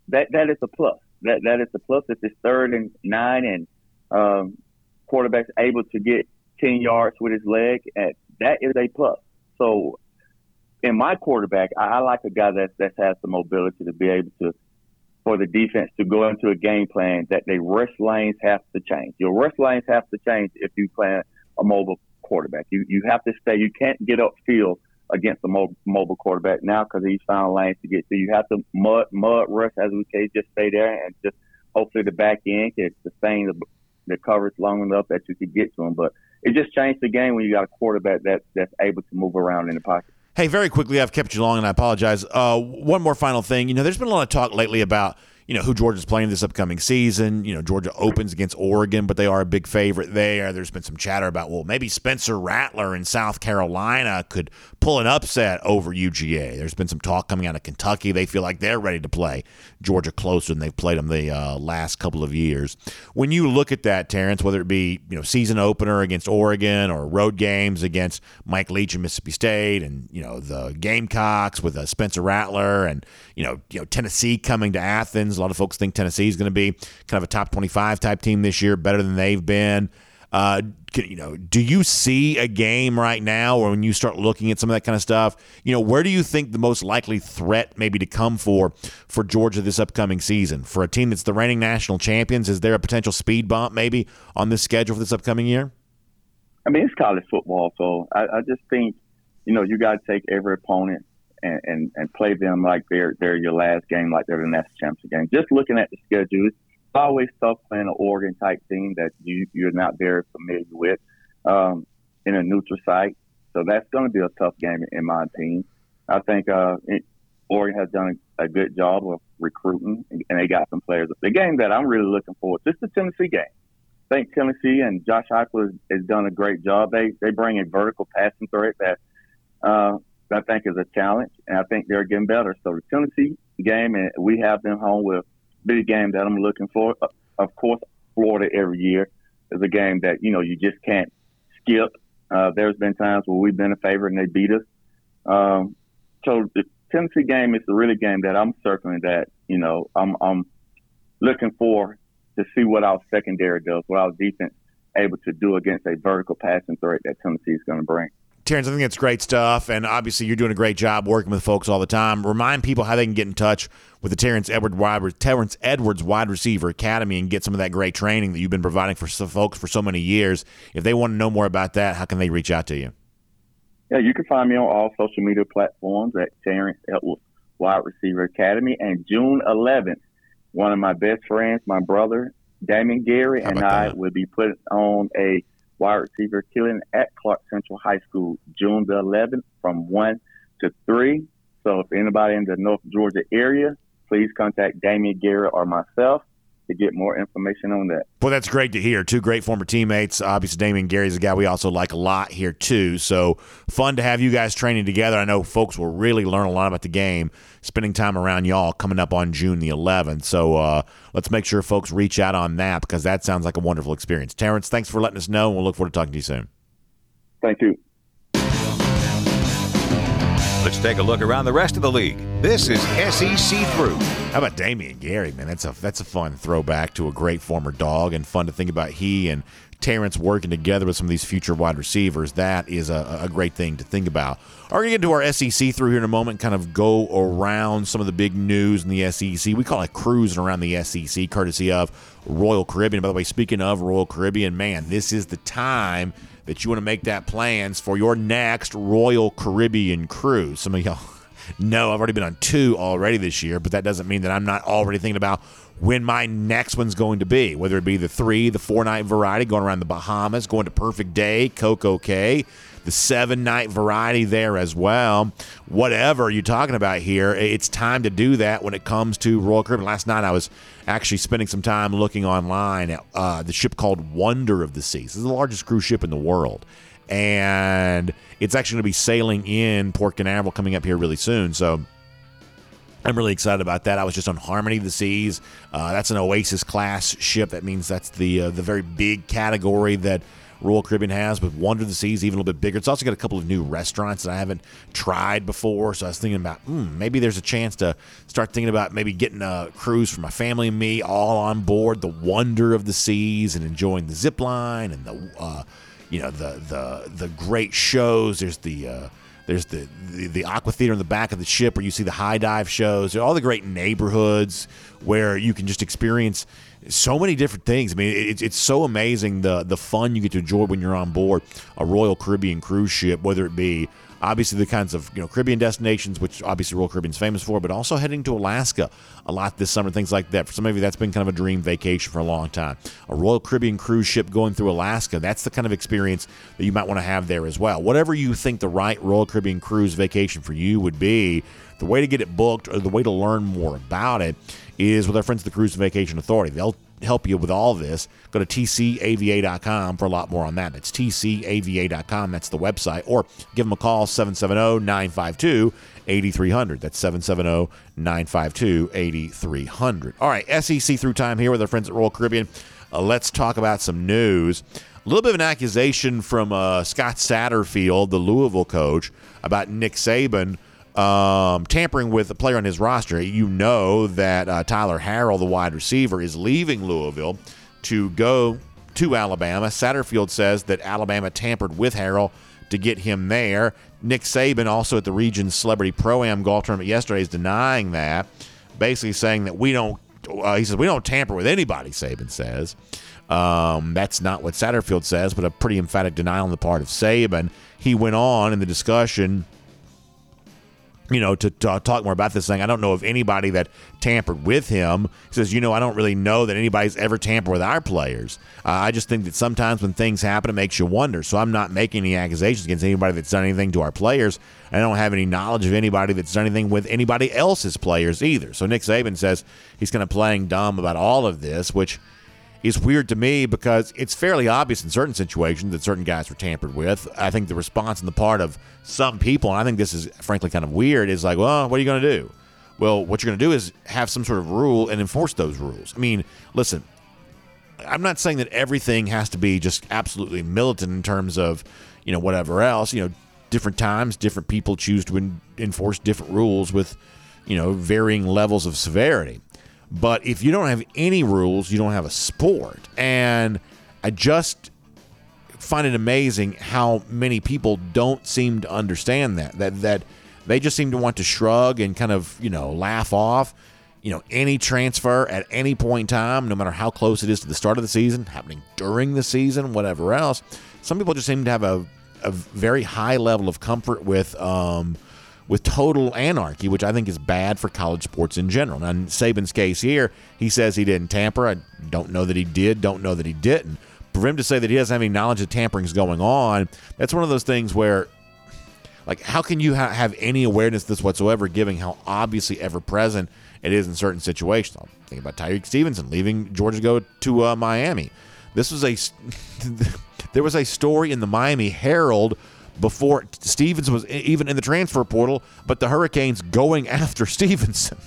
that that is a plus. That that is a plus if it's third and nine and um, quarterback's able to get ten yards with his leg. At that is a plus. So in my quarterback, I, I like a guy that that has the mobility to be able to for the defense to go into a game plan that they rush lanes have to change. Your rush lanes have to change if you plan a mobile quarterback. You you have to stay. You can't get upfield against a mobile, mobile quarterback now because he's found lanes to get to. You have to mud mud rush as we say, just stay there and just hopefully the back end can sustain the, the coverage long enough that you can get to him. But it just changed the game when you got a quarterback that that's able to move around in the pocket. Hey, very quickly, I've kept you long, and I apologize. Uh, one more final thing. You know, there's been a lot of talk lately about you know who Georgia's playing this upcoming season. You know, Georgia opens against Oregon, but they are a big favorite there. There's been some chatter about well, maybe Spencer Rattler in South Carolina could pull an upset over UGA. There's been some talk coming out of Kentucky. They feel like they're ready to play Georgia closer than they've played them the uh, last couple of years. When you look at that, Terrence, whether it be you know season opener against Oregon or road games against Mike Leach and Mississippi State, and you know the Gamecocks with uh, Spencer Rattler, and you know you know Tennessee coming to Athens. A lot of folks think Tennessee is going to be kind of a top 25 type team this year, better than they've been. Uh, you know, do you see a game right now, or when you start looking at some of that kind of stuff, you know, where do you think the most likely threat maybe to come for for Georgia this upcoming season for a team that's the reigning national champions? Is there a potential speed bump maybe on this schedule for this upcoming year? I mean, it's college football, so I, I just think you know you got to take every opponent and, and, and play them like they're they're your last game, like they're the national championship game. Just looking at the schedule, it's always tough playing an Oregon type team that you you're not very familiar with um, in a neutral site. So that's going to be a tough game in my opinion. I think uh, it, Oregon has done a, a good job of recruiting, and they got some players. The game that I'm really looking forward to is the Tennessee game. I think Tennessee and Josh Heupel has, has done a great job. They they bring a vertical passing threat that uh, I think is a challenge, and I think they're getting better. So the Tennessee game, and we have them home with big game that I'm looking for. Of course, Florida every year is a game that you know you just can't skip. Uh, there's been times where we've been a favorite and they beat us. Um, so the Tennessee game is the really game that I'm circling that you know I'm I'm looking for to see what our secondary does, what our defense able to do against a vertical passing threat that Tennessee is going to bring. Terrence, I think that's great stuff, and obviously you're doing a great job working with folks all the time. Remind people how they can get in touch with the Terrence Edwards wide, Terrence Edwards Wide Receiver Academy and get some of that great training that you've been providing for some folks for so many years. If they want to know more about that, how can they reach out to you? Yeah, you can find me on all social media platforms at Terrence Edwards Wide Receiver Academy. And June 11th, one of my best friends, my brother Damien Gary, and I will be put on a wide receiver killing at Clark Central High School June the 11th from 1 to 3. So if anybody in the North Georgia area, please contact Damien Gary or myself to get more information on that. Well, that's great to hear. Two great former teammates. Obviously, Damien Gary's a guy we also like a lot here, too. So fun to have you guys training together. I know folks will really learn a lot about the game spending time around y'all coming up on June the 11th. So uh, let's make sure folks reach out on that because that sounds like a wonderful experience. Terrence, thanks for letting us know, and we'll look forward to talking to you soon. Thank you. Let's take a look around the rest of the league. This is SEC Through. How about Damien Gary, man? That's a that's a fun throwback to a great former dog, and fun to think about he and Terrence working together with some of these future wide receivers, that is a, a great thing to think about. We're going to get to our SEC through here in a moment, kind of go around some of the big news in the SEC. We call it cruising around the SEC, courtesy of Royal Caribbean. By the way, speaking of Royal Caribbean, man, this is the time that you want to make that plans for your next Royal Caribbean cruise. Some of y'all know I've already been on two already this year, but that doesn't mean that I'm not already thinking about when my next one's going to be, whether it be the three, the four night variety going around the Bahamas, going to Perfect Day, CocoCay, the seven night variety there as well. Whatever you're talking about here, it's time to do that when it comes to Royal Caribbean. Last night I was actually spending some time looking online at uh, the ship called Wonder of the Seas. This is the largest cruise ship in the world. And it's actually going to be sailing in Port Canaveral coming up here really soon. So I'm really excited about that. I was just on Harmony of the Seas. Uh, that's an Oasis class ship. That means that's the uh, the very big category that Royal Caribbean has. But Wonder of the Seas even a little bit bigger. It's also got a couple of new restaurants that I haven't tried before. So I was thinking about mm, maybe there's a chance to start thinking about maybe getting a cruise for my family and me all on board the Wonder of the Seas and enjoying the zip line and the uh, you know the the the great shows. There's the uh, there's the, the, the aqua theater in the back of the ship where you see the high dive shows. All the great neighborhoods where you can just experience so many different things. I mean, it's it's so amazing the the fun you get to enjoy when you're on board a Royal Caribbean cruise ship, whether it be obviously the kinds of you know Caribbean destinations, which obviously Royal Caribbean's famous for, but also heading to Alaska a lot this summer, things like that. For some of you, that's been kind of a dream vacation for a long time. A Royal Caribbean cruise ship going through Alaska, that's the kind of experience that you might want to have there as well. Whatever you think the right Royal Caribbean cruise vacation for you would be, the way to get it booked or the way to learn more about it is with our friends at the Cruise and Vacation Authority. They'll help you with all this, go to tcava.com for a lot more on that. That's tcava.com. That's the website. Or give them a call, 770 952 8300. That's 770 952 8300. All right, SEC through time here with our friends at Royal Caribbean. Uh, let's talk about some news. A little bit of an accusation from uh, Scott Satterfield, the Louisville coach, about Nick Saban um, tampering with a player on his roster. You know that uh, Tyler Harrell, the wide receiver, is leaving Louisville to go to Alabama. Satterfield says that Alabama tampered with Harrell to get him there. Nick Saban, also at the Regions Celebrity Pro Am Golf Tournament yesterday, is denying that, basically saying that we don't. Uh, he says we don't tamper with anybody. Saban says. Um, that's not what Satterfield says, but a pretty emphatic denial on the part of Saban. He went on in the discussion you know, to, to, talk more about this thing. I don't know of anybody that tampered with him. He says, you know, I don't really know that anybody's ever tampered with our players. Uh, I just think that sometimes when things happen, it makes you wonder. So I'm not making any accusations against anybody that's done anything to our players. I don't have any knowledge of anybody that's done anything with anybody else's players either. So Nick Saban says he's kind of playing dumb about all of this, which – is weird to me because it's fairly obvious in certain situations that certain guys were tampered with. I think the response on the part of some people, and I think this is frankly kind of weird, is like, well, what are you going to do? Well, what you're going to do is have some sort of rule and enforce those rules. I mean, listen, I'm not saying that everything has to be just absolutely militant in terms of, you know, whatever else. You know, different times, different people choose to enforce different rules with, you know, varying levels of severity. But if you don't have any rules, you don't have a sport. And I just find it amazing how many people don't seem to understand that. That that they just seem to want to shrug and kind of, you know, laugh off, you know, any transfer at any point in time, no matter how close it is to the start of the season, happening during the season, whatever else. Some people just seem to have a, a very high level of comfort with um, with total anarchy, which I think is bad for college sports in general. Now, in Saban's case here, he says he didn't tamper. I don't know that he did, don't know that he didn't. For him to say that he doesn't have any knowledge of tampering is going on, that's one of those things where, like, how can you ha- have any awareness of this whatsoever, given how obviously ever present it is in certain situations? I'm thinking about Tyrique Stevenson leaving Georgia to go to uh, Miami. This was a, there was a story in the Miami Herald before Stevens was even in the transfer portal, but the Hurricanes going after Stevenson.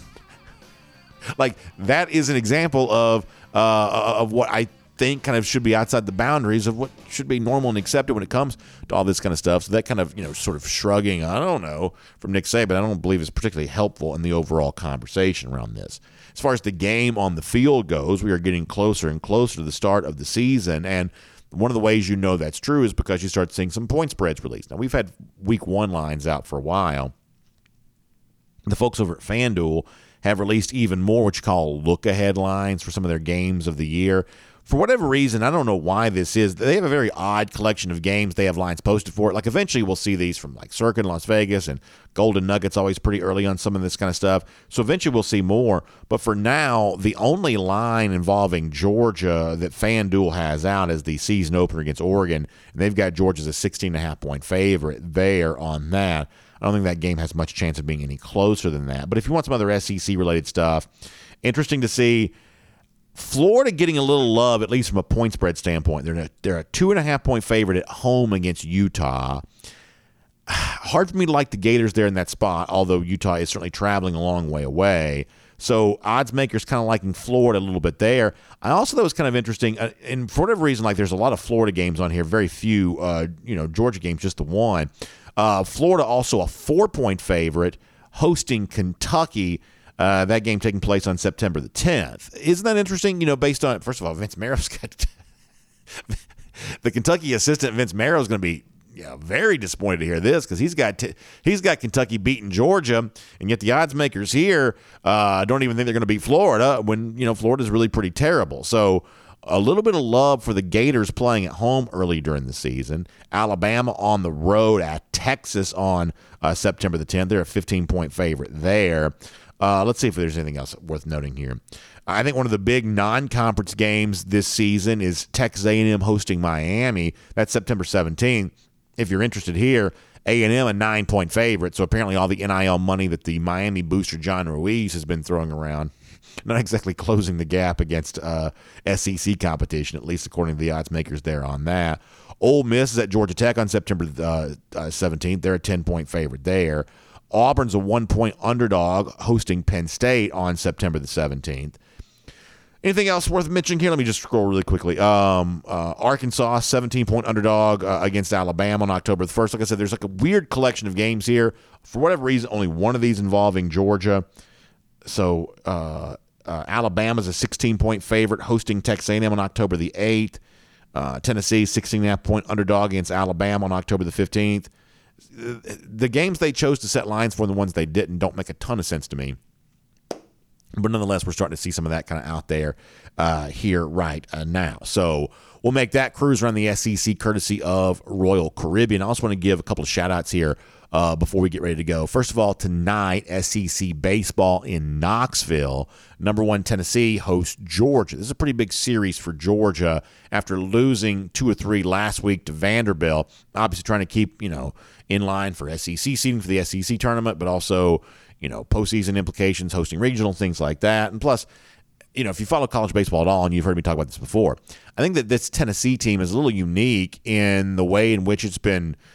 like that is an example of uh, of what I think kind of should be outside the boundaries of what should be normal and accepted when it comes to all this kind of stuff. So that kind of you know sort of shrugging, I don't know, from Nick Saban, I don't believe is particularly helpful in the overall conversation around this. As far as the game on the field goes, we are getting closer and closer to the start of the season, and One of the ways you know that's true is because you start seeing some point spreads released. Now, we've had week one lines out for a while. The folks over at FanDuel have released even more what you call look ahead lines for some of their games of the year for whatever reason, I don't know why this is. They have a very odd collection of games. They have lines posted for it. Like eventually, we'll see these from like Circa in Las Vegas and Golden Nuggets. Always pretty early on some of this kind of stuff. So eventually, we'll see more. But for now, the only line involving Georgia that FanDuel has out is the season opener against Oregon, and they've got Georgia as a 16 and a half point favorite there on that. I don't think that game has much chance of being any closer than that. But if you want some other SEC related stuff, interesting to see Florida getting a little love, at least from a point spread standpoint. They're a, they're a two and a half point favorite at home against Utah. Hard for me to like the Gators there in that spot, although Utah is certainly traveling a long way away. So odds makers kind of liking Florida a little bit there. I also thought it was kind of interesting, uh, and for whatever reason, like there's a lot of Florida games on here, very few, uh, you know, Georgia games, just the one. Uh, Florida also a four point favorite hosting Kentucky. Uh, that game taking place on September the 10th. Isn't that interesting? You know, based on first of all, Vince Marrow's got the Kentucky assistant Vince Marrow is going to be know, very disappointed to hear this because he's got t- he's got Kentucky beating Georgia, and yet the odds makers here uh, don't even think they're going to beat Florida when you know Florida's really pretty terrible. So a little bit of love for the Gators playing at home early during the season. Alabama on the road at Texas on uh, September the 10th. They're a 15 point favorite there. Uh, let's see if there's anything else worth noting here. I think one of the big non-conference games this season is Texas A&M hosting Miami. That's September 17th. If you're interested here, A&M a nine-point favorite. So apparently all the NIL money that the Miami booster John Ruiz has been throwing around, not exactly closing the gap against uh, SEC competition, at least according to the odds makers there on that. Ole Miss is at Georgia Tech on September uh, 17th. Uh, They're a 10-point favorite there. Auburn's a one point underdog hosting Penn State on September the 17th. Anything else worth mentioning here? Let me just scroll really quickly. Um, uh, Arkansas, 17 point underdog uh, against Alabama on October the 1st. Like I said, there's like a weird collection of games here. For whatever reason, only one of these involving Georgia. So uh, uh Alabama's a 16 point favorite hosting Texas A&M on October the 8th. Uh, Tennessee, 16 and a half point underdog against Alabama on October the 15th the games they chose to set lines for, the ones they didn't, don't make a ton of sense to me. But nonetheless, we're starting to see some of that kind of out there uh, here right uh, now. So we'll make that cruise around the SEC courtesy of Royal Caribbean. I also want to give a couple of shout outs here uh, before we get ready to go. First of all, tonight, SEC baseball in Knoxville. Number one, Tennessee hosts Georgia. This is a pretty big series for Georgia after losing two or three last week to Vanderbilt. Obviously, trying to keep, you know, in line for SEC seeding for the SEC tournament, but also, you know, postseason implications, hosting regional things like that. And plus, you know, if you follow college baseball at all, and you've heard me talk about this before, I think that this Tennessee team is a little unique in the way in which it's been –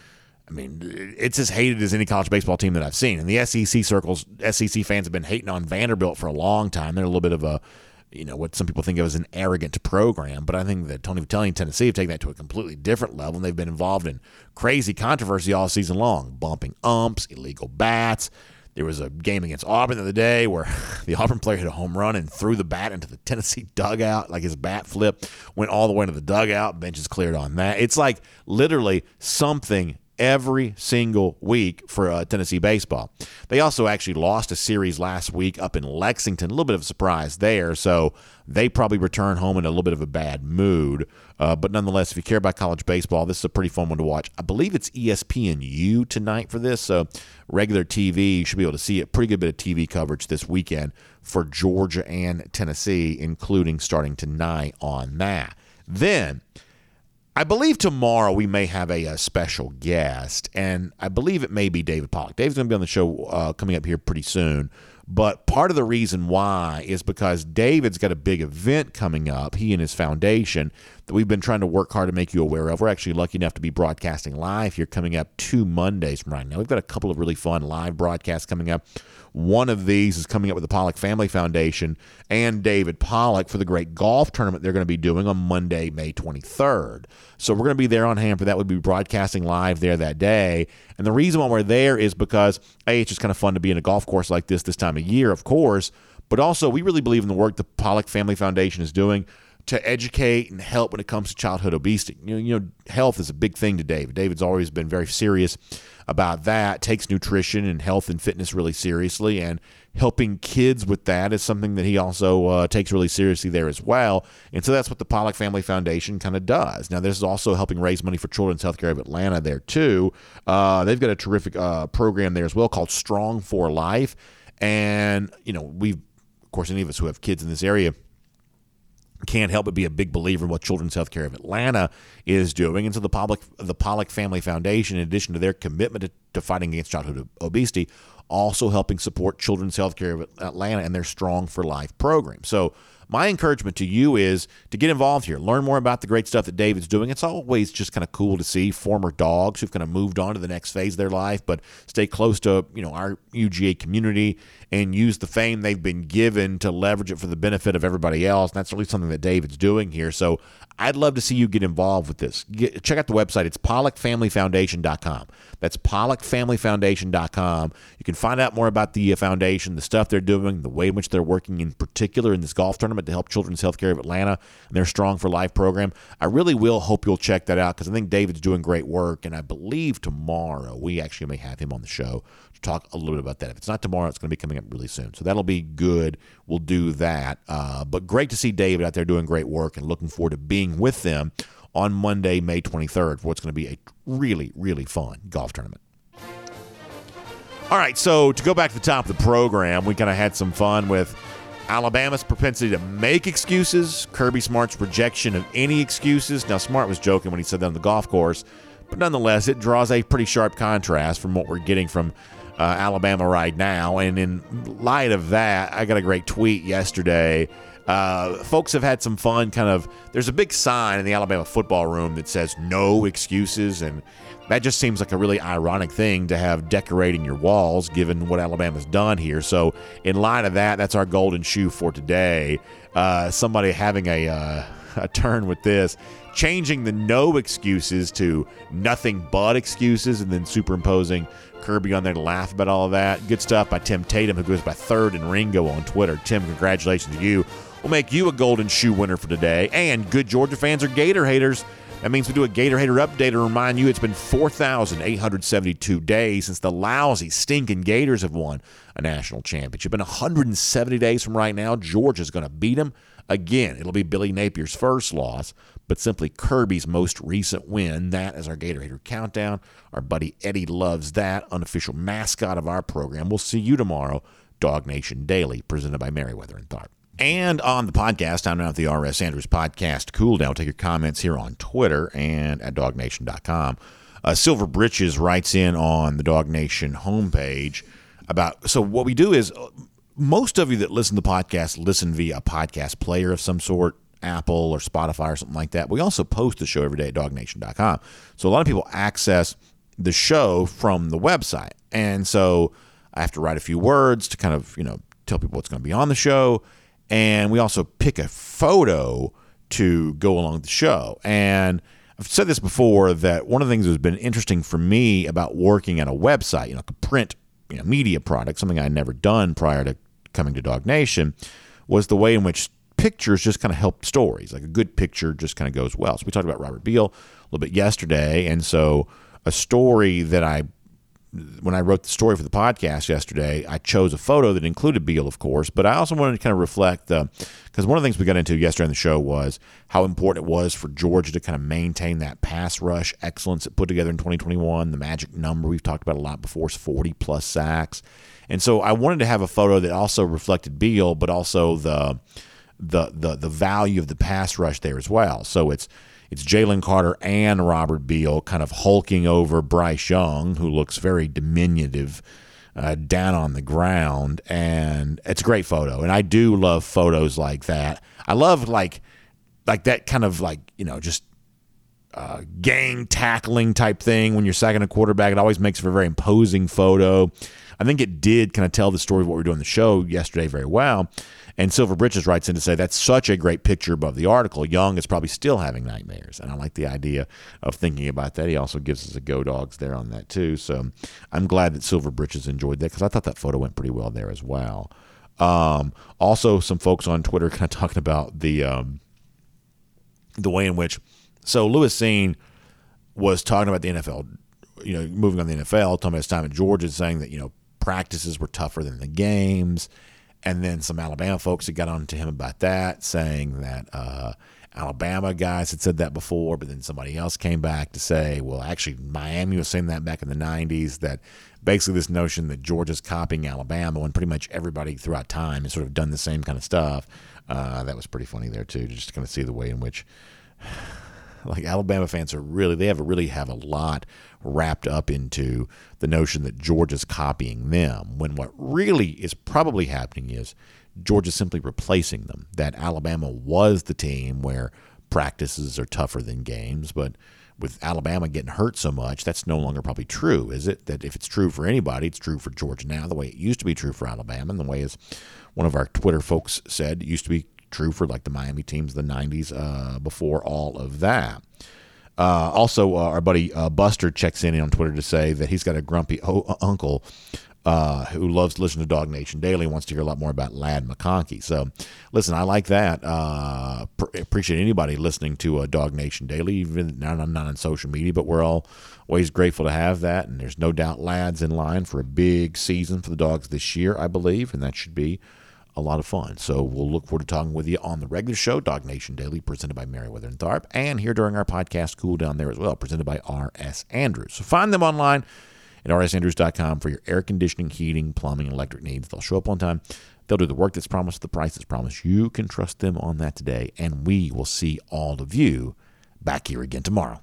I mean, it's as hated as any college baseball team that I've seen. And the SEC circles, SEC fans have been hating on Vanderbilt for a long time. They're a little bit of a, you know, what some people think of as an arrogant program. But I think that Tony Vitello and Tennessee have taken that to a completely different level, and they've been involved in crazy controversy all season long, bumping umps, illegal bats. There was a game against Auburn the other day where the Auburn player hit a home run and threw the bat into the Tennessee dugout. Like his bat flipped, went all the way into the dugout. Benches cleared on that. It's like literally something every single week for uh, Tennessee baseball. They also actually lost a series last week up in Lexington. A little bit of a surprise there. So they probably return home in a little bit of a bad mood. Uh, but nonetheless, if you care about college baseball, this is a pretty fun one to watch. I believe it's ESPNU tonight for this. So regular TV, you should be able to see it. Pretty good bit of TV coverage this weekend for Georgia and Tennessee, including starting tonight on that. Then I believe tomorrow we may have a, a, special guest, and I believe it may be David Pollack. David's going to be on the show uh, coming up here pretty soon. But part of the reason why is because David's got a big event coming up, he and his foundation, that we've been trying to work hard to make you aware of. We're actually lucky enough to be broadcasting live here coming up two Mondays from right now. We've got a couple of really fun live broadcasts coming up. One of these is coming up with the Pollack Family Foundation and David Pollack for the great golf tournament they're going to be doing on Monday, May 23rd. So we're going to be there on hand for that. We'll be broadcasting live there that day. And the reason why we're there is because, A, it's just kind of fun to be in a golf course like this this time of year, of course, but also we really believe in the work the Pollack Family Foundation is doing to educate and help when it comes to childhood obesity. You know, you know, health is a big thing to David. David's always been very serious about that. Takes nutrition and health and fitness really seriously, and helping kids with that is something that he also uh, takes really seriously there as well. And so that's what the Pollack Family Foundation kind of does. Now, this is also helping raise money for Children's Healthcare of Atlanta there too. Uh, they've got a terrific uh, program there as well called Strong for Life, and you know we've, of course, any of us who have kids in this area can't help but be a big believer in what Children's Healthcare of Atlanta is doing. And so the public, the Pollack Family Foundation, in addition to their commitment to, to fighting against childhood obesity, also helping support Children's Healthcare of Atlanta and their Strong for Life program. So my encouragement to you is to get involved here, learn more about the great stuff that David's doing. It's always just kind of cool to see former dogs who've kind of moved on to the next phase of their life, but stay close to you know our UGA community and use the fame they've been given to leverage it for the benefit of everybody else. And that's really something that David's doing here. So I'd love to see you get involved with this. Get, check out the website. It's pollackfamilyfoundation.com. That's pollackfamilyfoundation.com. You can find out more about the uh, foundation, the stuff they're doing, the way in which they're working in particular in this golf tournament to help Children's Healthcare of Atlanta and their Strong for Life program. I really will hope you'll check that out because I think David's doing great work. And I believe tomorrow we actually may have him on the show to talk a little bit about that. If it's not tomorrow, it's going to be coming up really soon. So that'll be good. We'll do that. Uh, but great to see David out there doing great work and looking forward to being with them on Monday, May 23rd, for what's going to be a really, really fun golf tournament. All right, so to go back to the top of the program, we kind of had some fun with Alabama's propensity to make excuses, Kirby Smart's rejection of any excuses. Now, Smart was joking when he said that on the golf course, but nonetheless, it draws a pretty sharp contrast from what we're getting from uh, Alabama right now. And in light of that, I got a great tweet yesterday. Uh, folks have had some fun kind of there's a big sign in the alabama football room that says no excuses and that just seems like a really ironic thing to have decorating your walls given what alabama's done here so in light of that that's our golden shoe for today uh, somebody having a, uh, a turn with this changing the no excuses to nothing but excuses and then superimposing Kirby on there to laugh about all of that. Good stuff by Tim Tatum, who goes by third and Ringo on Twitter. Tim, congratulations to you. We'll make you a golden shoe winner for today. And good Georgia fans are Gator haters. That means we do a Gator Hater update to remind you it's been 4,872 days since the lousy, stinking Gators have won a national championship. In 170 days from right now, Georgia's going to beat them again. It'll be Billy Napier's first loss, but simply Kirby's most recent win. That is our Gator Hater countdown. Our buddy Eddie loves that, unofficial mascot of our program. We'll see you tomorrow, DawgNation Daily, presented by Meriwether and Tharp. And on the podcast, I'm now at the R.S. Andrews Podcast Cool Down. Take your comments here on Twitter and at dawgnation.com. Uh, Silver Britches writes in on the DawgNation homepage about so what we do is uh, most of you that listen to the podcast listen via a podcast player of some sort, Apple or Spotify or something like that. We also post the show every day at dawgnation.com. So a lot of people access the show from the website. And so I have to write a few words to kind of, you know, tell people what's going to be on the show and we also pick a photo to go along with the show. And I've said this before that one of the things that's been interesting for me about working at a website, you know, a print you know, media product, something I'd never done prior to coming to DawgNation, was the way in which pictures just kind of help stories. Like a good picture just kind of goes well. So we talked about Robert Beal a little bit yesterday, and so a story that I when I wrote the story for the podcast yesterday, I chose a photo that included Beal, of course, but I also wanted to kind of reflect uh, the because one of the things we got into yesterday on the show was how important it was for Georgia to kind of maintain that pass rush excellence it put together in 2021. The magic number we've talked about a lot before is 40 plus sacks, and so I wanted to have a photo that also reflected Beal, but also the the the the value of the pass rush there as well. So it's it's Jalen Carter and Robert Beal kind of hulking over Bryce Young, who looks very diminutive uh, down on the ground. And it's a great photo. And I do love photos like that. I love like like that kind of like, you know, just uh, gang tackling type thing when you're sacking a quarterback. It always makes for a very imposing photo. I think it did kind of tell the story of what we are doing the show yesterday very well. And Silver Britches writes in to say that's such a great picture above the article. Young is probably still having nightmares. And I like the idea of thinking about that. He also gives us a go dogs there on that too. So I'm glad that Silver Britches enjoyed that because I thought that photo went pretty well there as well. Um, also, some folks on Twitter kind of talking about the. Um, the way in which. So Lewis Cine was talking about the NFL, you know, moving on the NFL, talking about his time at Georgia, saying that you know practices were tougher than the games, and then some Alabama folks had got on to him about that, saying that. Uh, Alabama guys had said that before, but then somebody else came back to say, well, actually, Miami was saying that back in the 90s that basically this notion that Georgia's copying Alabama when pretty much everybody throughout time has sort of done the same kind of stuff. Uh, that was pretty funny there, too, just to kind of see the way in which. Like Alabama fans are really, they have really have a lot wrapped up into the notion that Georgia's copying them. When what really is probably happening is Georgia's simply replacing them. That Alabama was the team where practices are tougher than games, but with Alabama getting hurt so much, that's no longer probably true, is it? That if it's true for anybody, it's true for Georgia now, the way it used to be true for Alabama, and the way as one of our Twitter folks said, it used to be true for like the Miami teams the 90s uh, before all of that. Uh, also, uh, our buddy uh, Buster checks in on Twitter to say that he's got a grumpy o- uncle uh, who loves to listen to DawgNation Daily, wants to hear a lot more about Ladd McConkey. So, listen, I like that. Uh, pr- appreciate anybody listening to uh, DawgNation Daily, even I'm not on social media, but we're all always grateful to have that. And there's no doubt Ladd's in line for a big season for the Dogs this year, I believe, and that should be a lot of fun. So we'll look forward to talking with you on the regular show, DawgNation Daily, presented by Meriwether and Tharp, and here during our podcast, Cool Down There as well, presented by R.S. Andrews. So find them online at rsandrews.com for your air conditioning, heating, plumbing, electric needs. They'll show up on time. They'll do the work that's promised, the price that's promised. You can trust them on that today, and we will see all of you back here again tomorrow.